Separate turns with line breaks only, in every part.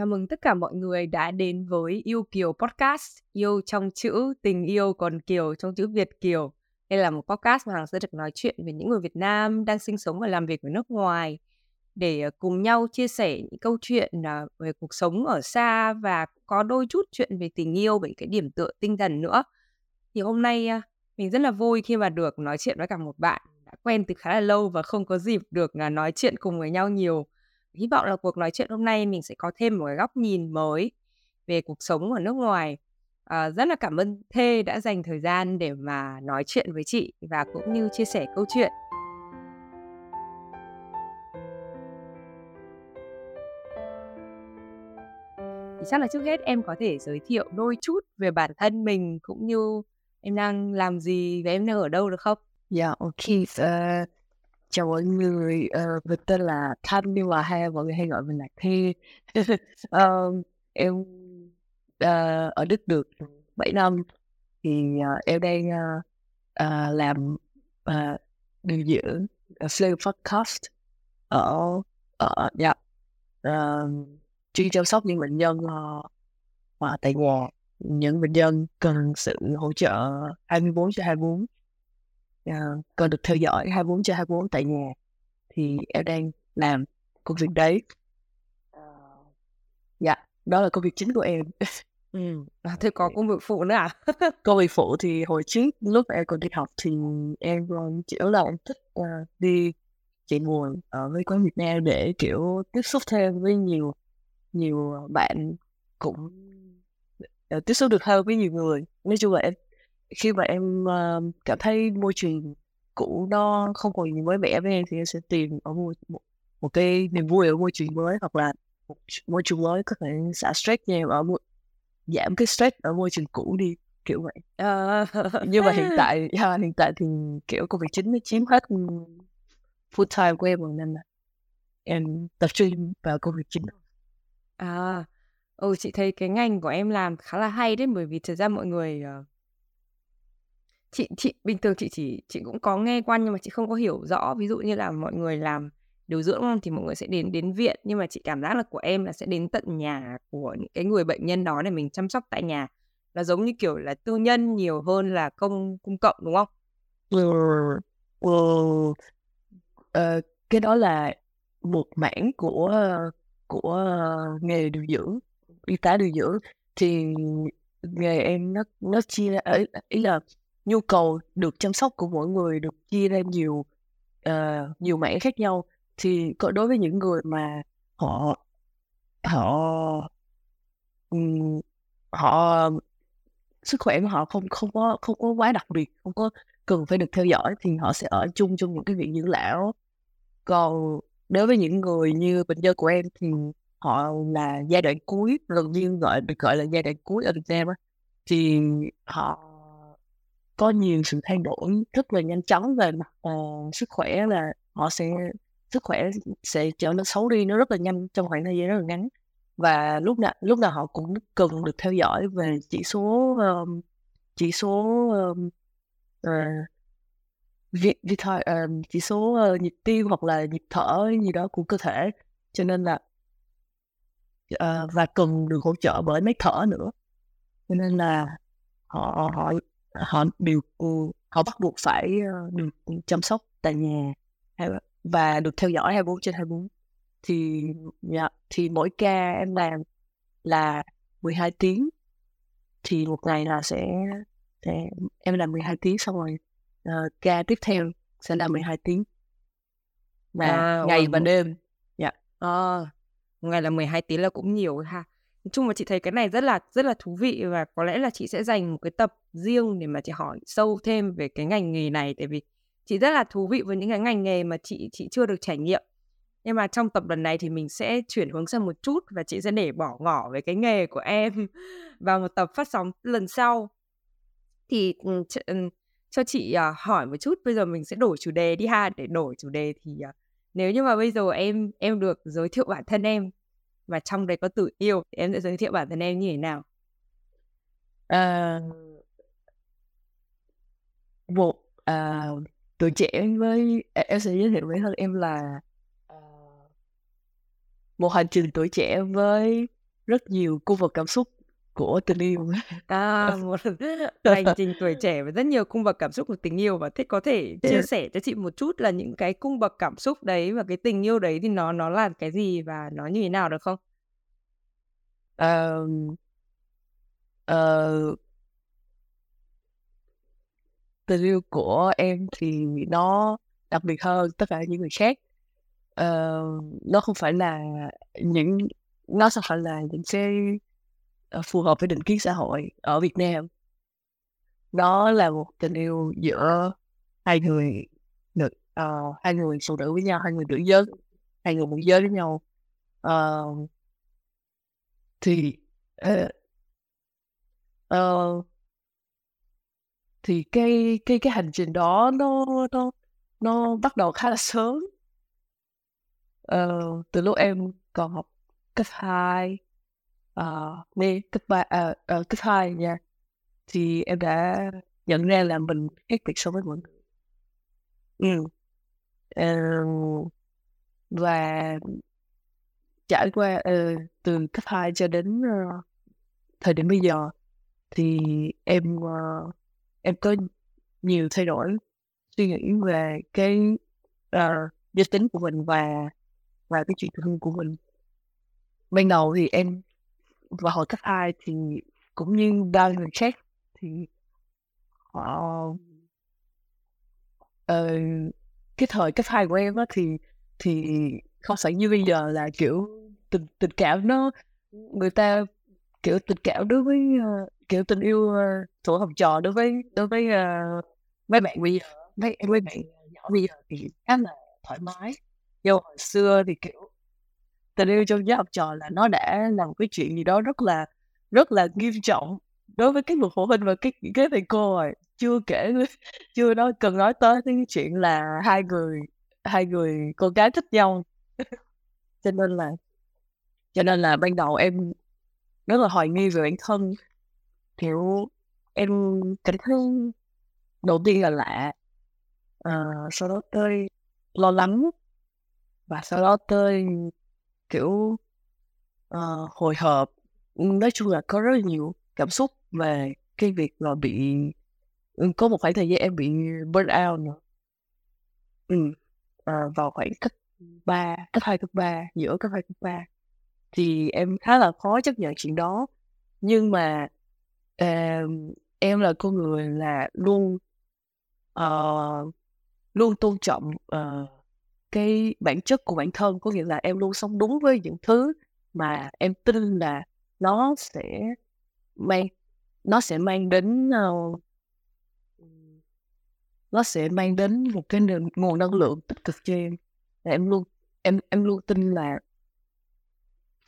Chào mừng tất cả mọi người đã đến với Yêu Kiều Podcast. Yêu trong chữ tình yêu còn Kiều trong chữ Việt Kiều. Đây là một podcast mà Hằng sẽ được nói chuyện về những người Việt Nam đang sinh sống và làm việc ở nước ngoài để ờ, cùng nhau chia sẻ những câu chuyện ờ, về cuộc sống ở xa và có đôi chút chuyện về tình yêu, về cái điểm tựa tinh thần nữa. Thì hôm nay ờ, mình rất là vui khi mà được nói chuyện với cả một bạn đã quen từ khá là lâu và không có dịp được nói chuyện cùng với nhau nhiều hy vọng là cuộc nói chuyện hôm nay mình sẽ có thêm một cái góc nhìn mới về cuộc sống ở nước ngoài à, rất là cảm ơn thê đã dành thời gian để mà nói chuyện với chị và cũng như chia sẻ câu chuyện thì chắc là trước hết em có thể giới thiệu đôi chút về bản thân mình cũng như em đang làm gì và em đang ở đâu được không?
Dạ, yeah, ok. Uh, chào mọi người uh, mình tên là Thanh nhưng mà hay mọi người hay gọi mình là Thi uh, em uh, ở Đức được 7 năm thì uh, em đang uh, uh, làm uh, điều dưỡng uh, Flame Podcast ở ở dạ uh, chuyên chăm sóc những bệnh nhân uh, tại nhà những bệnh nhân cần sự hỗ trợ 24 trên 24 uh, còn được theo dõi 24 trên 24 tại nhà thì em đang làm công việc đấy. Uh, dạ đó là công việc chính của em.
Ừ. À, thế có công việc phụ nữa à?
Công việc phụ thì hồi trước lúc em còn đi học thì em chỉ là em thích uh, đi chạy nguồn ở với quán Việt Nam để kiểu tiếp xúc thêm với nhiều nhiều bạn cũng uh, tiếp xúc được hơn với nhiều người. Nói chung là em khi mà em uh, cảm thấy môi trường cũ nó không còn mới mẻ với em thì em sẽ tìm ở một, một, một cái niềm vui ở môi trường mới hoặc là một môi trường mới có thể xả stress cho em ở một giảm cái stress ở môi trường cũ đi kiểu vậy. À. nhưng mà hiện tại yeah, hiện tại thì kiểu công việc chính nó chiếm hết full time của em rồi nên là em tập trung vào công việc chính
à. Ừ chị thấy cái ngành của em làm khá là hay đấy bởi vì thực ra mọi người uh, chị chị bình thường chị chỉ chị cũng có nghe qua nhưng mà chị không có hiểu rõ. Ví dụ như là mọi người làm điều dưỡng không? Thì mọi người sẽ đến đến viện. Nhưng mà chị cảm giác là của em là sẽ đến tận nhà của những cái người bệnh nhân đó để mình chăm sóc tại nhà. Là giống như kiểu là tư nhân nhiều hơn là công công cộng đúng không?
Ừ, uh, cái đó là một mảng của của nghề điều dưỡng y tá điều dưỡng. Thì nghề em nó nó chia ra ý là nhu cầu được chăm sóc của mỗi người được chia ra nhiều uh, nhiều mảng khác nhau. Thì đối với những người mà họ họ um, họ sức khỏe của họ không không có không có quá đặc biệt không có cần phải được theo dõi thì họ sẽ ở chung trong những cái viện dưỡng lão. Còn đối với những người như bệnh nhân của em thì họ là giai đoạn cuối gần như gọi được gọi là giai đoạn cuối ở Việt Nam á thì họ có nhiều sự thay đổi rất là nhanh chóng về mặt uh, sức khỏe là họ sẽ sức khỏe sẽ trở nên xấu đi nó rất là nhanh trong khoảng thời gian rất là ngắn. Và lúc nào lúc nào họ cũng cần được theo dõi về chỉ số um, chỉ số um, uh, vi, vi thời, um, chỉ số uh, nhịp tim hoặc là nhịp thở gì đó của cơ thể. Cho nên là uh, và cần được hỗ trợ bởi máy thở nữa. Cho nên là họ họ họ đều họ bắt buộc phải ờ, được chăm sóc tại nhà và được theo dõi 24 trên 24 thì dạ, thì mỗi ca em làm là 12 tiếng. Thì một ngày là sẽ, sẽ em làm 12 tiếng xong rồi uh, ca tiếp theo sẽ là 12 tiếng. Và à, ngày và đêm dạ.
À, ngày là 12 tiếng là cũng nhiều ha nói chung là chị thấy cái này rất là rất là thú vị và có lẽ là chị sẽ dành một cái tập riêng để mà chị hỏi sâu thêm về cái ngành nghề này tại vì chị rất là thú vị với những cái ngành nghề mà chị chị chưa được trải nghiệm. Nhưng mà trong tập lần này thì mình sẽ chuyển hướng sang một chút và chị sẽ để bỏ ngỏ về cái nghề của em vào một tập phát sóng lần sau. Thì ừ, ch- ừ, cho chị uh, hỏi một chút bây giờ mình sẽ đổi chủ đề đi ha. Để đổi chủ đề thì uh, nếu như mà bây giờ em em được giới thiệu bản thân em và trong đấy có tự yêu thì em sẽ giới thiệu bản thân em như thế nào?
À, một à, tuổi trẻ với em sẽ giới thiệu với thân em là à, một hành trình tuổi trẻ với rất nhiều cung bậc cảm xúc của tình yêu.
À, một hành trình tuổi trẻ với rất nhiều cung bậc cảm xúc của tình yêu và thế có thể chia sẻ cho chị một chút là những cái cung bậc cảm xúc đấy và cái tình yêu đấy thì nó nó là cái gì và nó như thế nào được không?
Ờm, ờ, tình yêu của em thì nó đặc biệt hơn tất cả những người khác. Ờ, nó không phải là những nó không phải là những cái Ờ, phù hợp với định kiến xã hội ở Việt Nam. Nó là một tình yêu giữa hai người nữ uh, hai người phụ nữ với nhau, hai người nữ giới, hai người một giới với nhau. uh, thì uh, uh, thì cái cái cái hành trình đó nó nó nó bắt đầu khá là sớm. uh, từ lúc em còn học cấp 2 ờ, nè, cấp ba à, ờ, cấp hai nha. Thì em đã nhận ra là mình khác biệt so với mọi người. ừ. Ờ, và trải qua ờ, từ cấp 2 cho đến ờ, thời điểm bây giờ thì em ờ, em có nhiều thay đổi suy nghĩ về cái ờ, giới tính của mình và và cái chuyện thương của mình. Ban đầu thì em và họ cấp 2 thì cũng như đang người check thì họ ờ, cái thời cấp hai của em á thì thì không phải như bây giờ là kiểu tình tình cảm nó người ta kiểu tình cảm đối với uh, kiểu tình yêu ờ, uh, tuổi học trò đối với đối với uh, mấy bạn bây giờ mấy mấy bạn nhỏ bây giờ thì khá là thoải mái. Nhưng hồi xưa thì kiểu tình yêu trong giới học trò là nó đã là một cái chuyện gì đó rất là rất là nghiêm trọng đối với các bậc phụ huynh và các cái thầy cô rồi. Chưa kể chưa nói cần nói tới cái chuyện là hai người hai người cô gái thích nhau. Cho nên là cho nên là ban đầu em rất là hoài nghi về bản thân. Kiểu em cảm thấy đầu tiên là lạ. à, sau đó tới lo lắng và sau đó tới kiểu uh, hồi hộp. Nói chung là có rất là nhiều cảm xúc về cái việc là bị có một khoảng thời gian em bị burn out nữa. ừ. à, vào khoảng cấp 3, cấp 2, cấp 3, giữa cấp 2, cấp 3 thì em khá là khó chấp nhận chuyện đó. Nhưng mà ờ, em là con người là luôn uh, luôn tôn trọng uh, cái bản chất của bản thân, có nghĩa là em luôn sống đúng với những thứ mà em tin là nó sẽ mang nó sẽ mang đến uh, nó sẽ mang đến một cái nguồn nguồn năng lượng tích cực cho em. là em luôn em em luôn tin là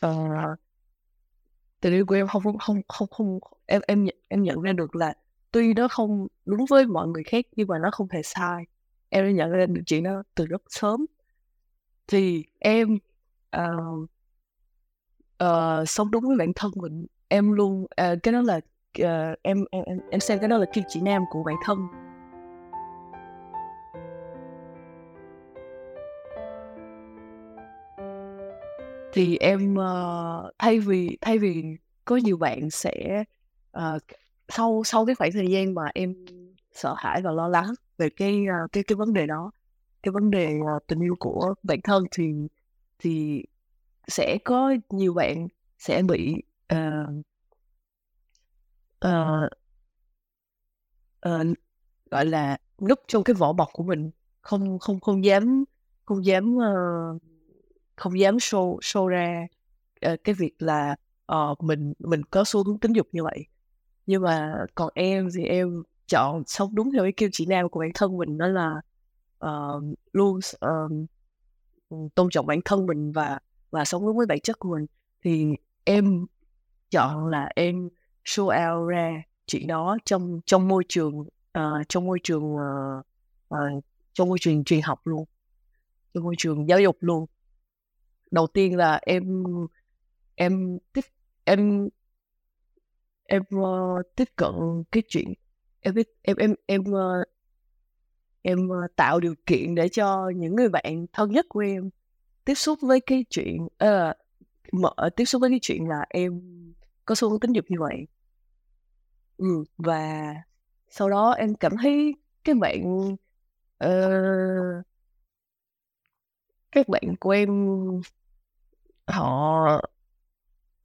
uh, tình yêu của em không không không không em em nhận em nhận ra được là tuy nó không đúng với mọi người khác nhưng mà nó không hề sai. Em đã nhận ra được chuyện đó từ rất sớm. Thì em uh, uh, sống đúng với bản thân mình. Em luôn uh, cái đó là uh, em em em xem cái đó là kim chỉ nam của bản thân. Thì em uh, thay vì thay vì có nhiều bạn sẽ uh, sau sau cái khoảng thời gian mà em sợ hãi và lo lắng về cái uh, cái cái vấn đề đó, cái vấn đề à, tình yêu của bản thân thì thì sẽ có nhiều bạn sẽ bị uh, uh, uh, gọi là núp trong cái vỏ bọc của mình, không không không dám không dám uh, không dám show show ra uh, cái việc là uh, mình mình có xu hướng tính dục như vậy. Nhưng mà còn em thì em chọn sống đúng theo cái kiêu chỉ nam của bản thân mình đó là uh, luôn uh, tôn trọng bản thân mình và và sống đúng với bản chất của mình. Thì em chọn là em show out ra chuyện đó trong trong môi trường uh, trong môi trường uh, uh, trong môi trường truyền học luôn, trong môi trường giáo dục luôn. Đầu tiên là em em tiếp em em uh, tiếp cận cái chuyện em biết em em em uh, em ờ, tạo điều kiện để cho những người bạn thân nhất của em tiếp xúc với cái chuyện uh, mở ờ, tiếp xúc với cái chuyện là em có xu hướng tính dục như vậy. Ừ, và sau đó em cảm thấy các bạn uh, các bạn của em họ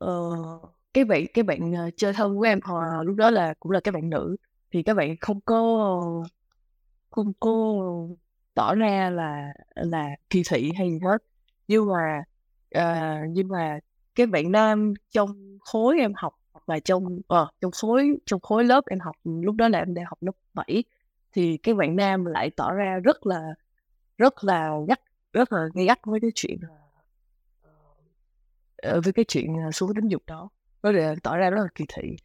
uh, cái bạn cái bạn uh, chơi thân của em họ lúc đó là cũng là các bạn nữ thì các bạn không có không có tỏ ra là là kỳ thị hay gì hết nhưng mà uh, nhưng mà cái bạn nam trong khối em học hoặc là trong uh, trong khối trong khối lớp em học lúc đó là em đang học lớp 7 thì cái bạn nam lại tỏ ra rất là rất là gắt rất là gay gắt với cái chuyện ờ, với cái chuyện xuống tính dục đó. Nó là tỏ ra rất là kỳ thị.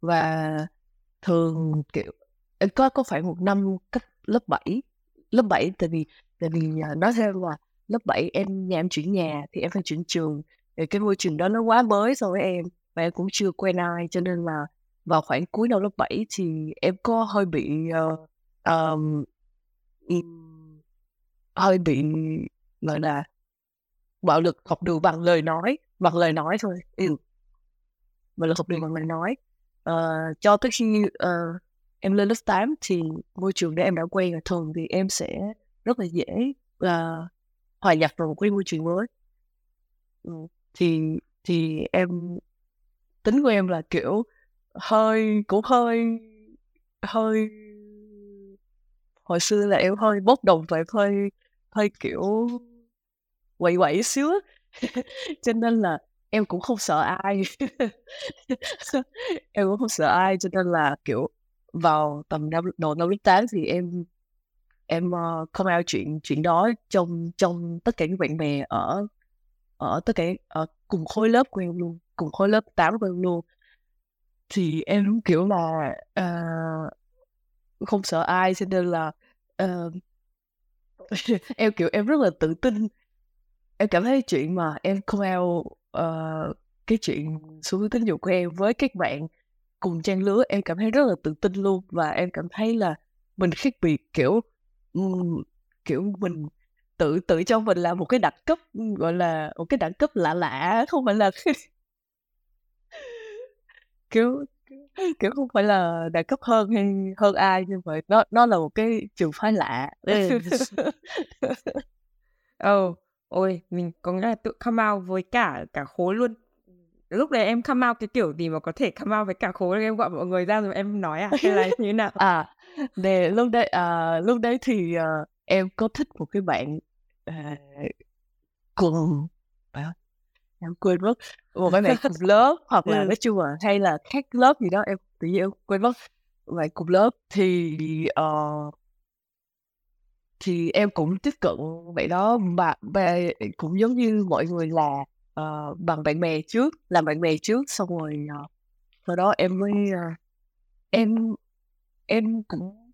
Và thường kiểu em có có phải một năm cách lớp 7 lớp 7 tại vì tại vì nói thêm là lớp 7 em nhà em chuyển nhà thì em phải chuyển trường. Thì cái môi trường đó nó quá mới so với em và em cũng chưa quen ai cho nên là vào khoảng cuối đầu lớp 7 thì em có hơi bị uh, um, hơi bị gọi là bạo lực học đường bằng lời nói bằng lời nói thôi. Ừ. bạo lực học đường bằng lời nói. Uh, cho tới khi uh, em lên lớp 8 thì môi trường để em đã quen rồi thường thì em sẽ rất là dễ uh, hòa nhập vào một cái môi trường mới ừ. thì thì em tính của em là kiểu hơi cũng hơi hơi hồi xưa là em hơi bốc đồng và em hơi hơi kiểu quậy quậy xíu cho nên là em cũng không sợ ai em cũng không sợ ai cho nên là kiểu vào tầm năm đầu năm lớp tám thì em em uh, come out chuyện chuyện đó trong trong tất cả những bạn bè ở ở tất cả ở cùng khối lớp của em luôn cùng khối lớp 8 của em luôn. Thì em đúng kiểu là uh, không sợ ai cho nên là uh, em kiểu em rất là tự tin. Em cảm thấy chuyện mà em không out uh, cái chuyện xu tính dục của em với các bạn cùng trang lứa, em cảm thấy rất là tự tin luôn. Và em cảm thấy là mình khác biệt, kiểu kiểu, mình tự tự cho mình là một cái đẳng cấp, gọi là, một cái đẳng cấp lạ lạ, không phải là kiểu kiểu, không phải là đẳng cấp hơn hay hơn ai, nhưng mà nó nó là một cái trường phái lạ.
Ừ. Ôi, mình có nghĩa là tự come out với cả cả khối luôn lúc đấy em come out cái kiểu gì mà có thể come out với cả khối em gọi mọi người ra rồi em nói à? Hay là như thế nào?
À để lúc đấy à, lúc đấy thì uh, em có thích một cái bạn uh, cùng em quên mất một cái bạn cùng lớp hoặc là ừ. nói chung là hay là khác lớp gì đó em tự nhiên em quên mất. Bạn cùng lớp thì uh, thì em cũng tiếp cận bạn đó mà, mà cũng giống như mọi người là uh, bằng bạn bè trước làm bạn bè trước xong rồi uh, sau đó em mới uh, em em cũng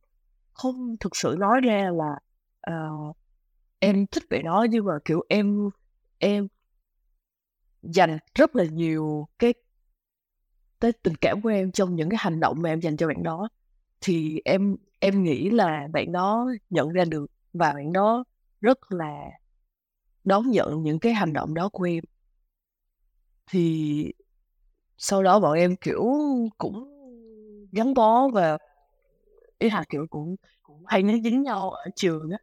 không thực sự nói ra là uh, em thích bạn đó nhưng mà kiểu em em dành rất là nhiều cái cái tình cảm của em trong những cái hành động mà em dành cho bạn đó. Thì em em nghĩ là bạn đó nhận ra được và bạn đó rất là đón nhận những cái hành động đó của em thì sau đó bọn em kiểu cũng gắn bó và ý là kiểu cũng, cũng hay nó dính nhau ở trường á.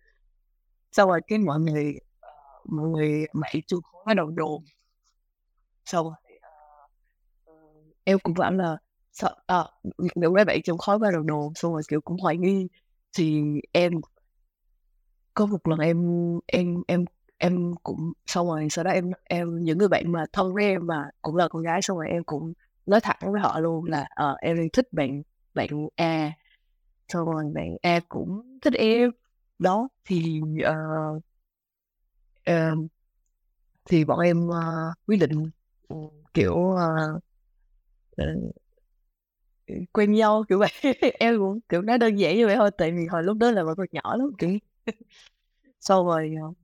Sau rồi cái mọi người ờ, mọi người mày chung khóa đầu đồn sau rồi uh, em cũng bảo là sợ à, nếu mấy bạn trong khói ba đầu đồn xong rồi kiểu cũng hoài nghi. Thì em có một lần em em em em cũng xong rồi sau đó em em những người bạn mà thân với em mà cũng là con gái xong rồi em cũng nói thẳng với họ luôn là uh, em thích bạn bạn A. Xong rồi bạn A cũng thích em. Đó thì uh, uh, thì bọn em uh, quyết định ừ, kiểu uh, uh, quen nhau kiểu vậy. Em cũng kiểu nói đơn giản như vậy thôi tại vì hồi lúc đó là vẫn còn nhỏ lắm kiểu sau rồi uh,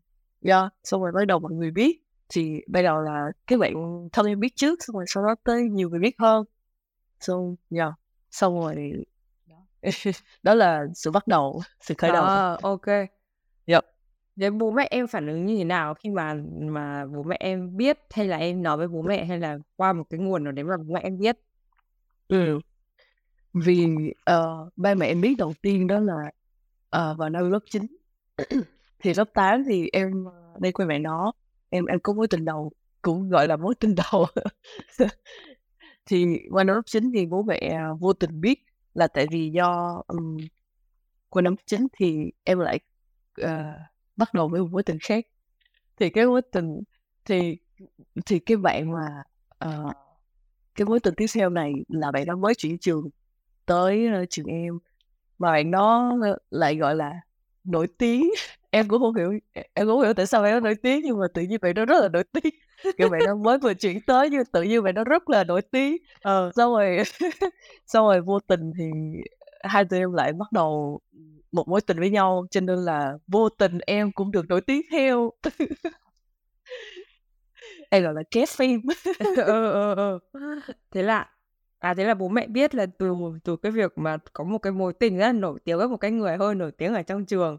yeah, xong rồi bắt đầu mọi người biết thì bây giờ là cái bạn thân em biết trước xong rồi sau đó tới nhiều người biết hơn so yeah. xong rồi đó là sự bắt đầu sự khởi đầu
à, ok
yep.
Thế bố mẹ em phản ứng như thế nào khi mà mà bố mẹ em biết hay là em nói với bố mẹ hay là qua một cái nguồn nào đấy mà bố mẹ em biết?
Ừ. Vì uh, ba mẹ em biết đầu tiên đó là uh, vào năm lớp 9 thì lớp 8 thì em ờ, đây quen mẹ nó em em có mối tình đầu cũng gọi là mối tình đầu. Thì qua năm lớp 9 thì bố mẹ à, vô tình biết là tại vì do um, qua năm 9 thì em lại uh, bắt đầu với một mối tình khác. Thì cái mối tình thì thì cái bạn mà uh, cái mối tình tiếp theo này là bạn đó mới chuyển trường tới uh, trường em. Mà bạn đó lại gọi là nổi tiếng em cũng không hiểu em cũng hiểu tại sao bạn đó nổi tiếng nhưng mà tự nhiên bạn đó rất là nổi tiếng. Kiểu bạn đó mới vừa chuyển tới nhưng tự nhiên bạn đó rất là nổi tiếng. Ờ. xong rồi xong rồi vô tình thì hai tụi em lại bắt đầu một mối tình với nhau cho nên là vô tình em cũng được nổi tiếng theo. Em gọi là kết phim.
Ờ ờ ờ. Thế là à thế là bố mẹ biết là từ từ cái việc mà có một cái mối tình rất là nổi tiếng với một cái người hơi nổi tiếng ở trong trường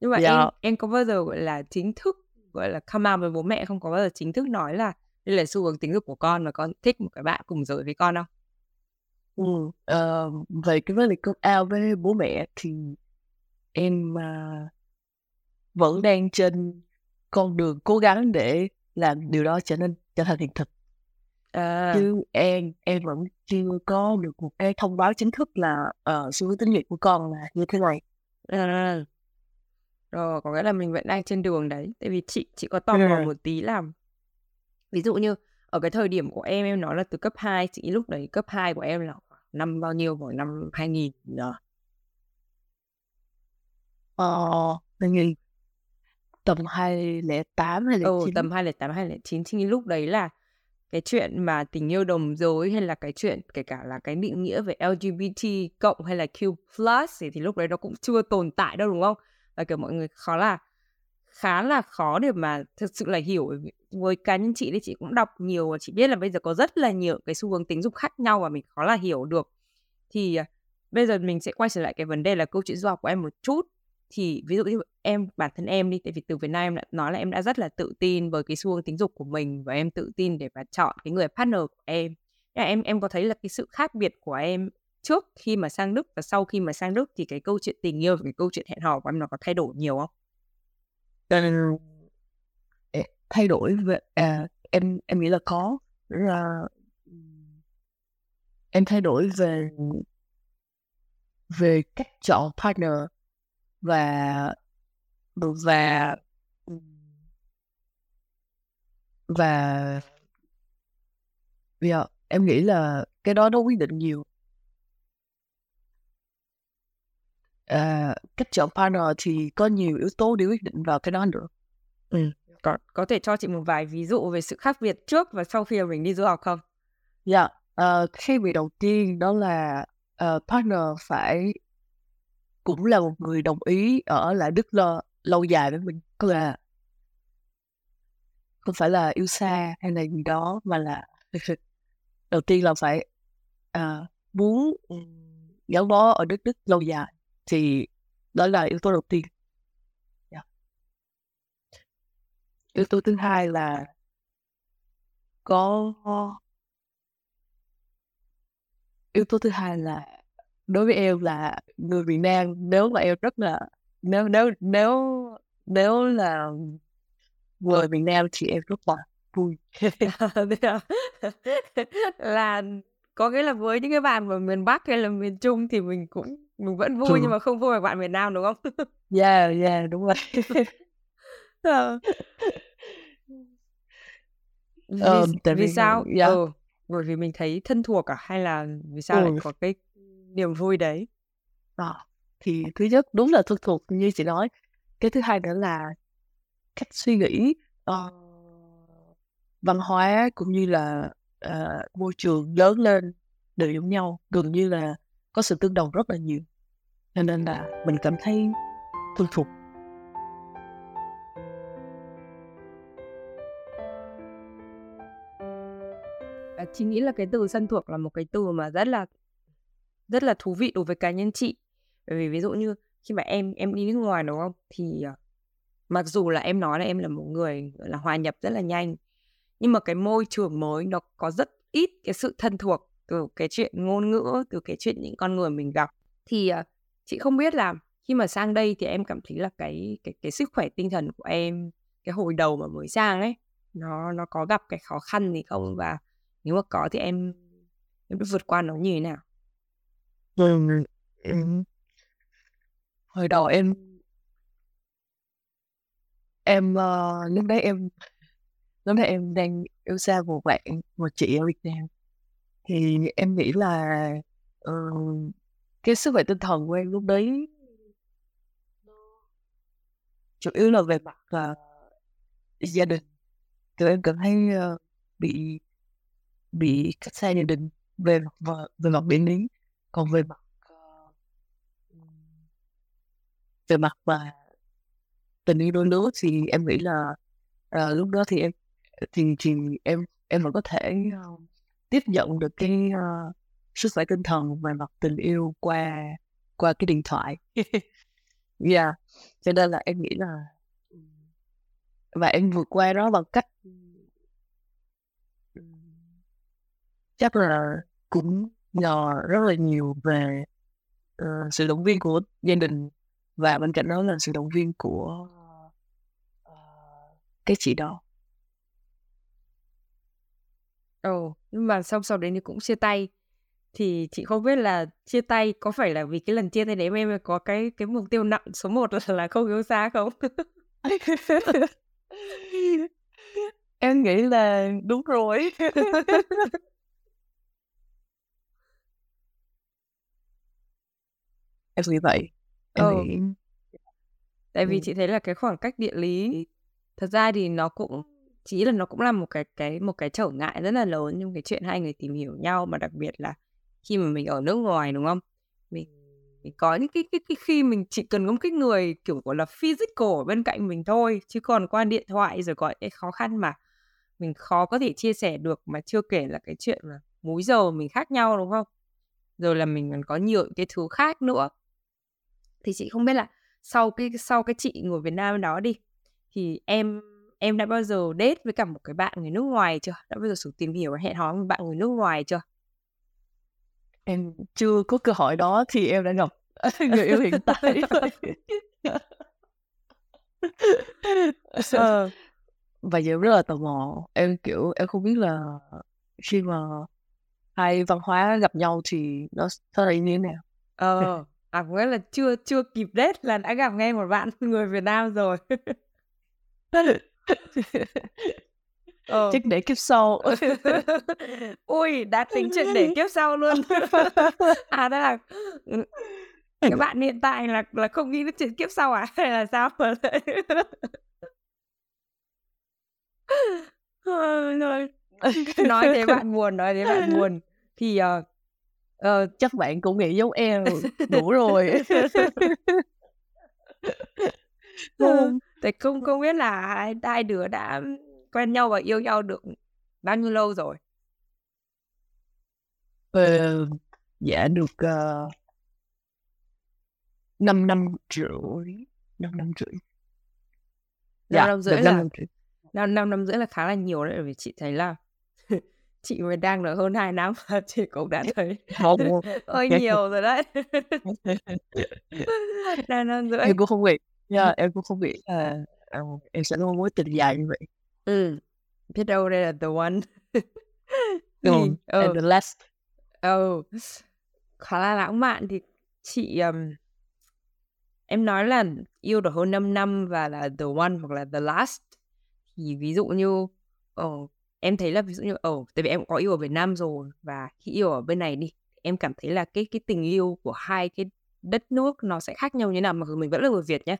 nhưng mà dạ. em em có bao giờ gọi là chính thức gọi là come out với bố mẹ không có bao giờ chính thức nói là đây là xu hướng tính dục của con và con thích một cái bạn cùng giới với con không?
Ừ, uh, về cái vấn đề come out với bố mẹ thì em uh, vẫn đang trên con đường cố gắng để làm điều đó trở nên trở thành hiện thực à. chứ em em vẫn chưa có được một cái thông báo chính thức là uh, xu hướng tính dục của con là như thế này
à. Rồi có nghĩa là mình vẫn đang trên đường đấy tại vì chị chị có tò mò ừ. một tí là ví dụ như ở cái thời điểm của em em nói là từ cấp 2 chị lúc đấy cấp 2 của em là năm bao nhiêu vào năm 2000 rồi
Ờ, mình tầm 2008,
Ừ,
2009.
tầm 2008, 2009 thì lúc đấy là cái chuyện mà tình yêu đồng giới hay là cái chuyện kể cả là cái định nghĩa về LGBT cộng hay là Q plus thì, thì lúc đấy nó cũng chưa tồn tại đâu đúng không? Và, kiểu, mọi người khó là, khá là khó để mà thực sự là hiểu với cá nhân chị thì chị cũng đọc nhiều và chị biết là bây giờ có rất là nhiều cái xu hướng tính dục khác nhau và mình khó là hiểu được. Thì à, bây giờ mình sẽ quay trở lại cái vấn đề là câu chuyện du học của em một chút. Thì ví dụ như em, bản thân em đi, tại vì từ Việt Nam em đã nói là em đã rất là tự tin với cái xu hướng tính dục của mình và em tự tin để mà chọn cái người partner của em. Là em em có thấy là cái sự khác biệt của em trước khi mà sang Đức và sau khi mà sang Đức thì cái câu chuyện tình yêu và cái câu chuyện hẹn hò của em nó có thay đổi nhiều không?
thay đổi về à, em em nghĩ là có là em thay đổi về về cách chọn partner và và và yeah, em nghĩ là cái đó nó quyết định nhiều à, cách chọn partner thì có nhiều yếu tố để quyết định vào cái đó nữa
ừ. có có thể cho chị một vài ví dụ về sự khác biệt trước và sau khi mình đi du học không
dạ yeah. uh, khác biệt đầu tiên đó là uh, partner phải cũng là một người đồng ý ở lại Đức lo, lâu dài với mình có là không phải là yêu xa hay là gì đó mà là đầu tiên là phải à, muốn gắn bó ở đất Đức lâu dài thì đó là yếu tố đầu tiên yeah. Dạ. yếu tố thứ hai là có yếu tố thứ hai là đối với em là người Việt Nam nếu mà em rất là nếu nếu nếu nếu là người Việt Nam thì em rất là vui
là có nghĩa là với những cái bạn ở miền Bắc hay là miền Trung thì mình cũng mình vẫn vui True. nhưng mà không vui với bạn miền Nam đúng không?
yeah yeah đúng rồi.
ờ. vì, ờ, vì, vì sao? Yeah. Ừ, bởi vì mình thấy thân thuộc à hay là vì sao ừ. lại có cái niềm vui đấy
à, thì thứ nhất đúng là thân thuộc như chị nói cái thứ hai nữa là cách suy nghĩ uh, văn hóa cũng như là uh, môi trường lớn lên đều giống nhau gần như là có sự tương đồng rất là nhiều. Cho nên là mình cảm thấy thuần phục.
À, chị nghĩ là cái từ thân thuộc là một cái từ mà rất là rất là thú vị đối với cá nhân chị. Bởi vì ví dụ như khi mà em em đi nước ngoài đúng không? Thì à, mặc dù là em nói là em là một người là hòa nhập rất là nhanh nhưng mà cái môi trường mới nó có rất ít cái sự thân thuộc từ cái chuyện ngôn ngữ từ cái chuyện những con người mình gặp. Thì uh, chị không biết là khi mà sang đây thì em cảm thấy là cái cái cái sức khỏe tinh thần của em cái hồi đầu mà mới sang ấy nó nó có gặp cái khó khăn gì không? Và nếu mà có thì em em vượt qua nó như thế nào?
Ừ, ừ. hồi đầu em em uh, lúc đấy em lúc đó em đang yêu xa một bạn một chị ở Việt Nam. Thì em nghĩ là uh, cái sức khỏe tinh thần của em lúc đấy chủ yếu là về mặt uh, gia đình. Tụi em cảm thấy uh, bị bị cách xa gia đình về mặt về mặt bệnh lý còn về mặt uh, về mặt và tình yêu đôi lứa thì em nghĩ là uh, lúc đó thì em thì thì em em vẫn có thể uh, tiếp nhận được cái uh, sức khỏe tinh thần về mặt tình yêu qua qua cái điện thoại. Yeah. Cho nên là em nghĩ là và em vượt qua đó bằng cách chắc là cũng nhờ rất là nhiều về uh, sự động viên của gia đình và bên cạnh đó là sự động viên của uh, cái chị đó
Ồ, oh, nhưng mà xong sau đấy thì cũng chia tay thì chị không biết là chia tay có phải là vì cái lần chia tay đấy em có cái cái mục tiêu nặng số 1 là, là không yêu xa không?
em nghĩ là đúng rồi. em nghĩ vậy. Em
ừ.
nghĩ
Tại vì ừ. chị thấy là cái khoảng cách địa lý thật ra thì nó cũng chỉ là nó cũng là một cái cái một cái trở ngại rất là lớn trong cái chuyện hai người tìm hiểu nhau mà đặc biệt là khi mà mình ở nước ngoài đúng không? Mình mình có những cái, cái, cái khi mình chỉ cần có một cái người kiểu gọi là physical ở bên cạnh mình thôi chứ còn qua điện thoại rồi gọi cái khó khăn mà mình khó có thể chia sẻ được mà chưa kể là cái chuyện là múi giờ mình khác nhau đúng không? Rồi là mình còn có nhiều cái thứ khác nữa. Thì chị không biết là sau cái sau cái chị ngồi Việt Nam đó đi thì em em đã bao giờ date với cả một cái bạn người nước ngoài chưa? Đã bao giờ thử tìm hiểu và hẹn hò với bạn người nước ngoài chưa?
Em chưa có cơ hội đó thì em đã gặp người yêu hiện tại ờ. và giờ rất là tò mò. Em kiểu em không biết là khi mà hai văn hóa gặp nhau thì nó sẽ là như thế nào?
Ờ à nghĩa là chưa chưa kịp date là đã gặp ngay một bạn người Việt Nam rồi
ờ. chắc để kiếp sau.
Ui đã tính chuyện để kiếp sau luôn. À đó là ừ, các bạn hiện tại là là không nghĩ đến chuyện kiếp sau à? Hay là sao? Mà lại rồi. Nói thế bạn buồn nói thế bạn buồn. Thì uh,
uh, chắc bạn cũng nghĩ giống em đủ rồi.
Không thì không không biết là hai, hai đứa đã quen nhau và yêu nhau được bao nhiêu lâu rồi?
Ờ, dạ được uh, 5 năm rưỡi 5 năm rưỡi.
Dạ, năm rưỡi là năm năm năm rưỡi là khá là nhiều đấy vì chị thấy là chị mới đang được hơn 2 năm và chị cũng đã thấy hơi nhiều rồi đấy. Năm năm rưỡi.
Em cũng không nghĩ yeah, em cũng không nghĩ là uh, em sẽ có mối tình dài như vậy.
Ừ, biết đâu đây là the one.
Thì, ừ, and the last.
Ừ, khá là lãng mạn. Thì chị um, em nói là yêu được hơn 5 năm và là the one hoặc là the last. Thì ví dụ như oh, em thấy là ví dụ như oh, tại vì em có yêu ở Việt Nam rồi và khi yêu ở bên này đi em cảm thấy là cái cái tình yêu của hai cái đất nước nó sẽ khác nhau như nào mặc dù mình vẫn là người Việt nhé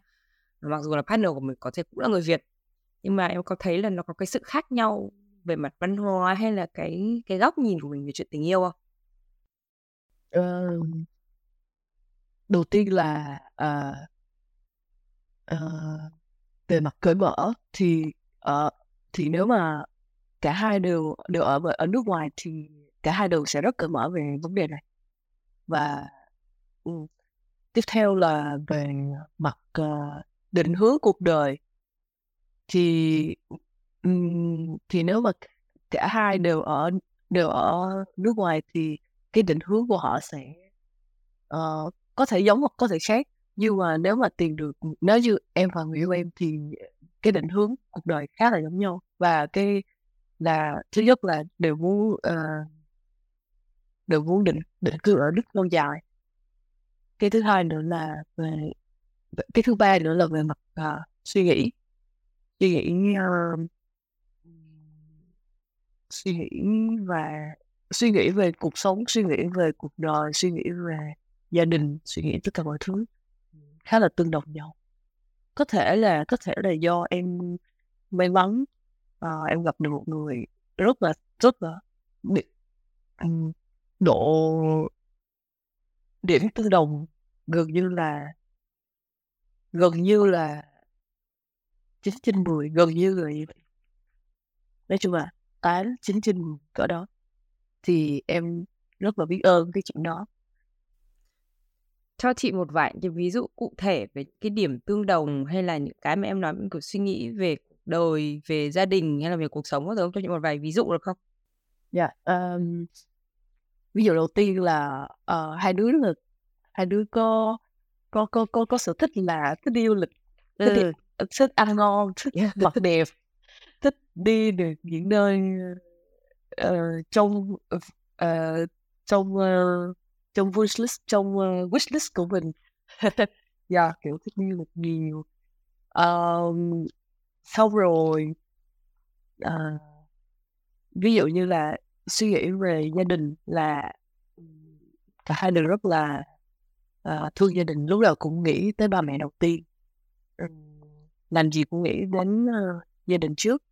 mặc dù là partner của mình có thể cũng là người Việt nhưng mà em có thấy là nó có cái sự khác nhau về mặt văn hóa hay là cái cái góc nhìn của mình về chuyện tình yêu không?
Ờ, đầu tiên là uh, uh, về mặt cởi mở thì uh, thì nếu mà cả hai đều đều ở ở nước ngoài thì cả hai đều sẽ rất cởi mở về vấn đề này và um, tiếp theo là về mặt uh, định hướng cuộc đời. Thì thì nếu mà cả hai đều ở đều ở nước ngoài thì cái định hướng của họ sẽ uh, có thể giống hoặc có thể khác. Nhưng mà nếu mà tìm được nếu như em và người yêu em thì cái định hướng cuộc đời khá là giống nhau. Và cái là thứ nhất là đều muốn uh, đều muốn định định cư ở Đức lâu dài. Cái thứ hai nữa là về cái thứ ba nữa là về mặt uh, suy nghĩ. Suy nghĩ uh, suy nghĩ và suy nghĩ về cuộc sống suy nghĩ về cuộc đời suy nghĩ về gia đình suy nghĩ tất cả mọi thứ. Khá là tương đồng nhau. Có thể là có thể là do em may mắn à, em gặp được một người rất là rất là độ điểm tương đồng gần như là gần như là 9 trên 10 gần như là như vậy nói chung là 8 9 trên 10 cỡ đó thì em rất là biết ơn cái chuyện đó
Cho chị một vài cái ví dụ cụ thể về cái điểm tương đồng hay là những cái mà em nói kiểu suy nghĩ về cuộc đời, về gia đình hay là về cuộc sống có thể không? Cho chị một vài ví dụ được không?
Dạ, ờm, ví dụ đầu tiên là ờ, hai đứa là hai đứa có có có có có sở thích là thích đi du lịch thích đi,
Ừ.
thích ăn ngon thích mặc đẹp thích đi được những nơi ờ, trong ờ, trong ờ, trong wish list trong uh, wish list của mình. Dạ kiểu thích đi du lịch nhiều. Ờm, xong rồi ờ, ví dụ như là suy nghĩ về gia đình là cả hai đều rất là ờ, thương gia đình lúc nào cũng nghĩ tới ba mẹ đầu tiên. Làm gì cũng nghĩ đến ờ, gia đình trước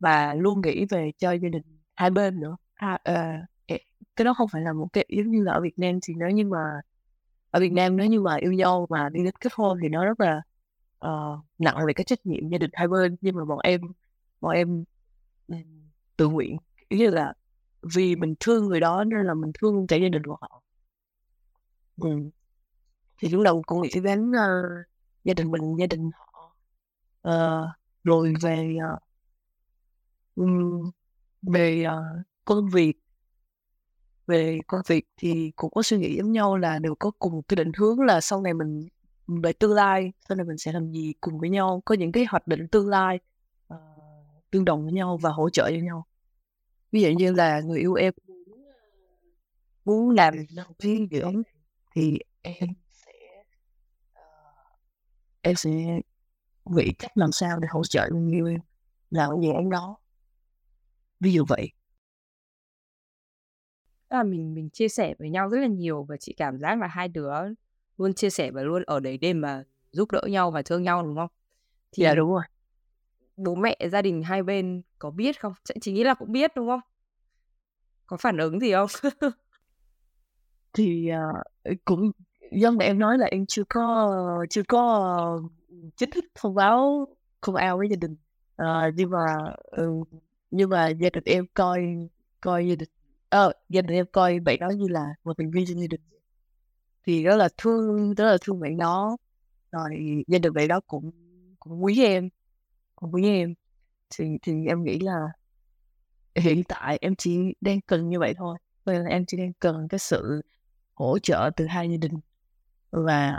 và luôn nghĩ về cho gia đình hai bên nữa. Ờ, ẹ- cái đó không phải là một cái giống như là ở Việt Nam thì nếu như mà ở Việt Nam nếu như mà yêu nhau mà đi đến kết hôn thì nó rất là ờ, nặng về cái trách nhiệm gia đình hai bên. Nhưng mà bọn em bọn em tự nguyện như là vì mình thương người đó nên là mình thương cả gia đình của họ. Ừ thì lúc đầu cũng nghĩ đến uh, gia đình mình gia đình họ. Uh, rồi về uh, về uh, công việc. Về công việc thì cũng có suy nghĩ giống nhau là đều có cùng cái định hướng là sau này mình về tương lai sau này mình sẽ làm gì cùng với nhau có những cái hoạch định tương lai uh, tương đồng với nhau và hỗ trợ cho nhau. Ví dụ như là người yêu em muốn làm cái viên dưỡng thì em em sẽ nghĩ cách làm sao để hỗ trợ người yêu em làm cái dự án đó ví dụ vậy
là mình mình chia sẻ với nhau rất là nhiều và chị cảm giác là hai đứa luôn chia sẻ và luôn ở đấy để mà giúp đỡ nhau và thương nhau đúng không? Thì
dạ đúng rồi
bố mẹ gia đình hai bên có biết không? Chị, chị nghĩ là cũng biết đúng không? Có phản ứng gì không?
thì ờ, cũng dân mà em nói là em chưa có chưa có ờ, chính thức thông báo không ao với gia đình. Ờ, nhưng mà ừ, nhưng mà gia đình em coi coi gia đình ờ, gia đình em coi bạn đó như là một thành viên trong gia đình. Thì rất là thương rất là thương bạn đó. Rồi gia đình bạn đó cũng cũng quý em cũng quý em. Thì thì em nghĩ là hiện tại em chỉ đang cần như vậy thôi. Nên là em chỉ đang cần cái sự hỗ trợ từ hai gia đình và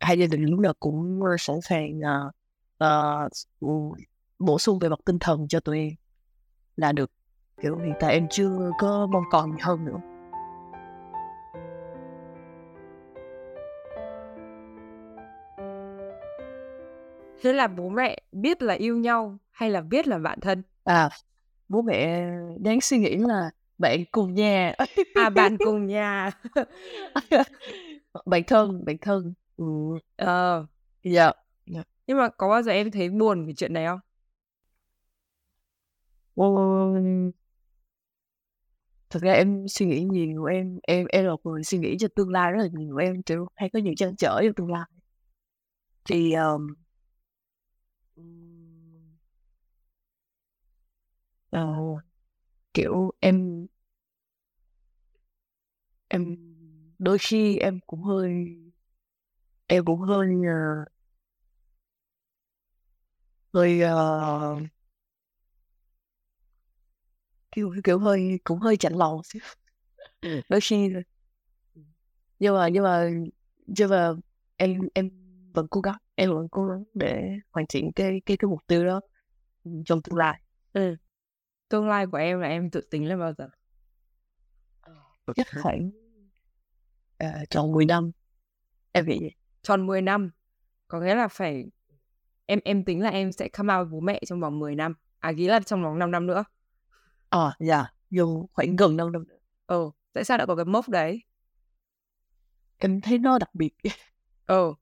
hai gia đình lúc nào cũng ờ, sẵn sàng ờ, ờ, bổ sung về mặt tinh thần cho tụi em là được kiểu hiện tại em chưa có mong còn hơn nữa
Thế là bố mẹ biết là yêu nhau hay là biết là bạn thân?
à bố mẹ đáng suy nghĩ là bạn cùng nhà
À bạn cùng nhà.
bạn thân bạn thân ừ.
Ờ,
dạ
nhưng mà có bao giờ em thấy buồn vì chuyện này không?
Ừm, thực ra em suy nghĩ nhiều em em em là người suy nghĩ cho tương lai rất là nhiều em kiểu hay có những trăn trở cho tương lai thì um, ờ, kiểu em em đôi khi em cũng hơi em cũng hơi ờ, hơi ờ, kiểu kiểu hơi cũng hơi chạnh lòng xíu. Đôi khi thôi nhưng mà nhưng mà nhưng mà em em vẫn cố gắng em vẫn cố gắng để hoàn thiện cái cái cái mục tiêu đó trong tương lai.
Ừ. tương lai của em là em tự tính lên bao giờ?
Chắc khoảng uh, tròn 10 năm. Em nghĩ vậy.
Tròn 10 năm. Có nghĩa là phải em em tính là em sẽ come out với bố mẹ trong vòng 10 năm. À ghi là trong vòng 5 năm nữa.
À dạ. Dùng khoảng gần 5 năm nữa.
Ừ tại sao lại có cái mốc đấy?
Em thấy nó đặc biệt.
Ừ.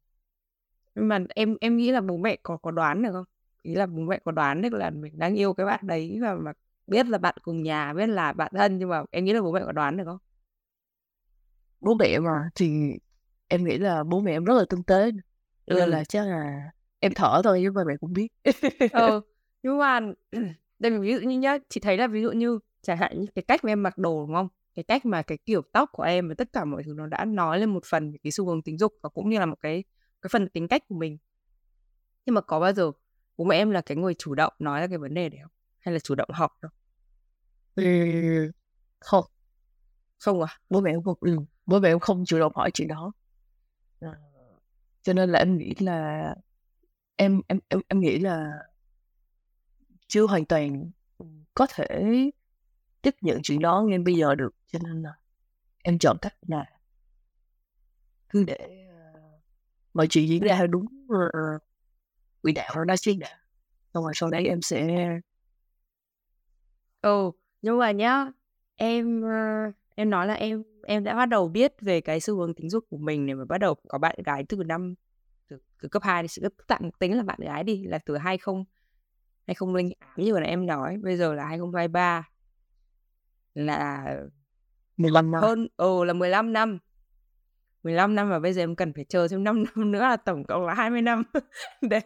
Nhưng mà em em nghĩ là bố mẹ có có đoán được không? Ý là bố mẹ có đoán được là mình đang yêu cái bạn đấy và mà biết là bạn cùng nhà biết là bạn thân nhưng mà em nghĩ là bố mẹ có đoán được không
bố mẹ mà thì em nghĩ là bố mẹ em rất là tinh tế ừ. nên là chắc là em thở thôi nhưng mà mẹ cũng biết.
Ừ nhưng mà đây ví dụ như nhá chị thấy là ví dụ như chẳng hạn như cái cách mà em mặc đồ đúng không? Cái cách mà cái kiểu tóc của em và tất cả mọi thứ nó đã nói lên một phần cái xu hướng tính dục và cũng như là một cái cái phần tính cách của mình. Nhưng mà có bao giờ bố mẹ em là cái người chủ động nói ra cái vấn đề đấy không? Hay là chủ động học không
ừ, không.
Không à?
Bố mẹ em không ừ bố mẹ em không chủ động hỏi chuyện đó. À, cho nên là em nghĩ là em em em em nghĩ là chưa hoàn toàn có thể tiếp nhận chuyện đó ngay bây giờ được. Cho nên là em chọn cách là cứ để uh, mọi chuyện diễn ra theo đúng ờ, quỹ đạo nó đã xuyên đã xong rồi sau đấy em sẽ
ừ nhưng mà nhá em uh, em nói là em em đã bắt đầu biết về cái xu hướng tính dục của mình để mà bắt đầu có bạn gái từ năm từ, từ cấp 2 thì sự tạm tính là bạn gái đi là từ 20 2008 như là em nói bây giờ là 2023 là
15 năm.
hơn ồ là 15 năm. 15 năm và bây giờ em cần phải chờ thêm 5 năm nữa là tổng cộng là 20 năm để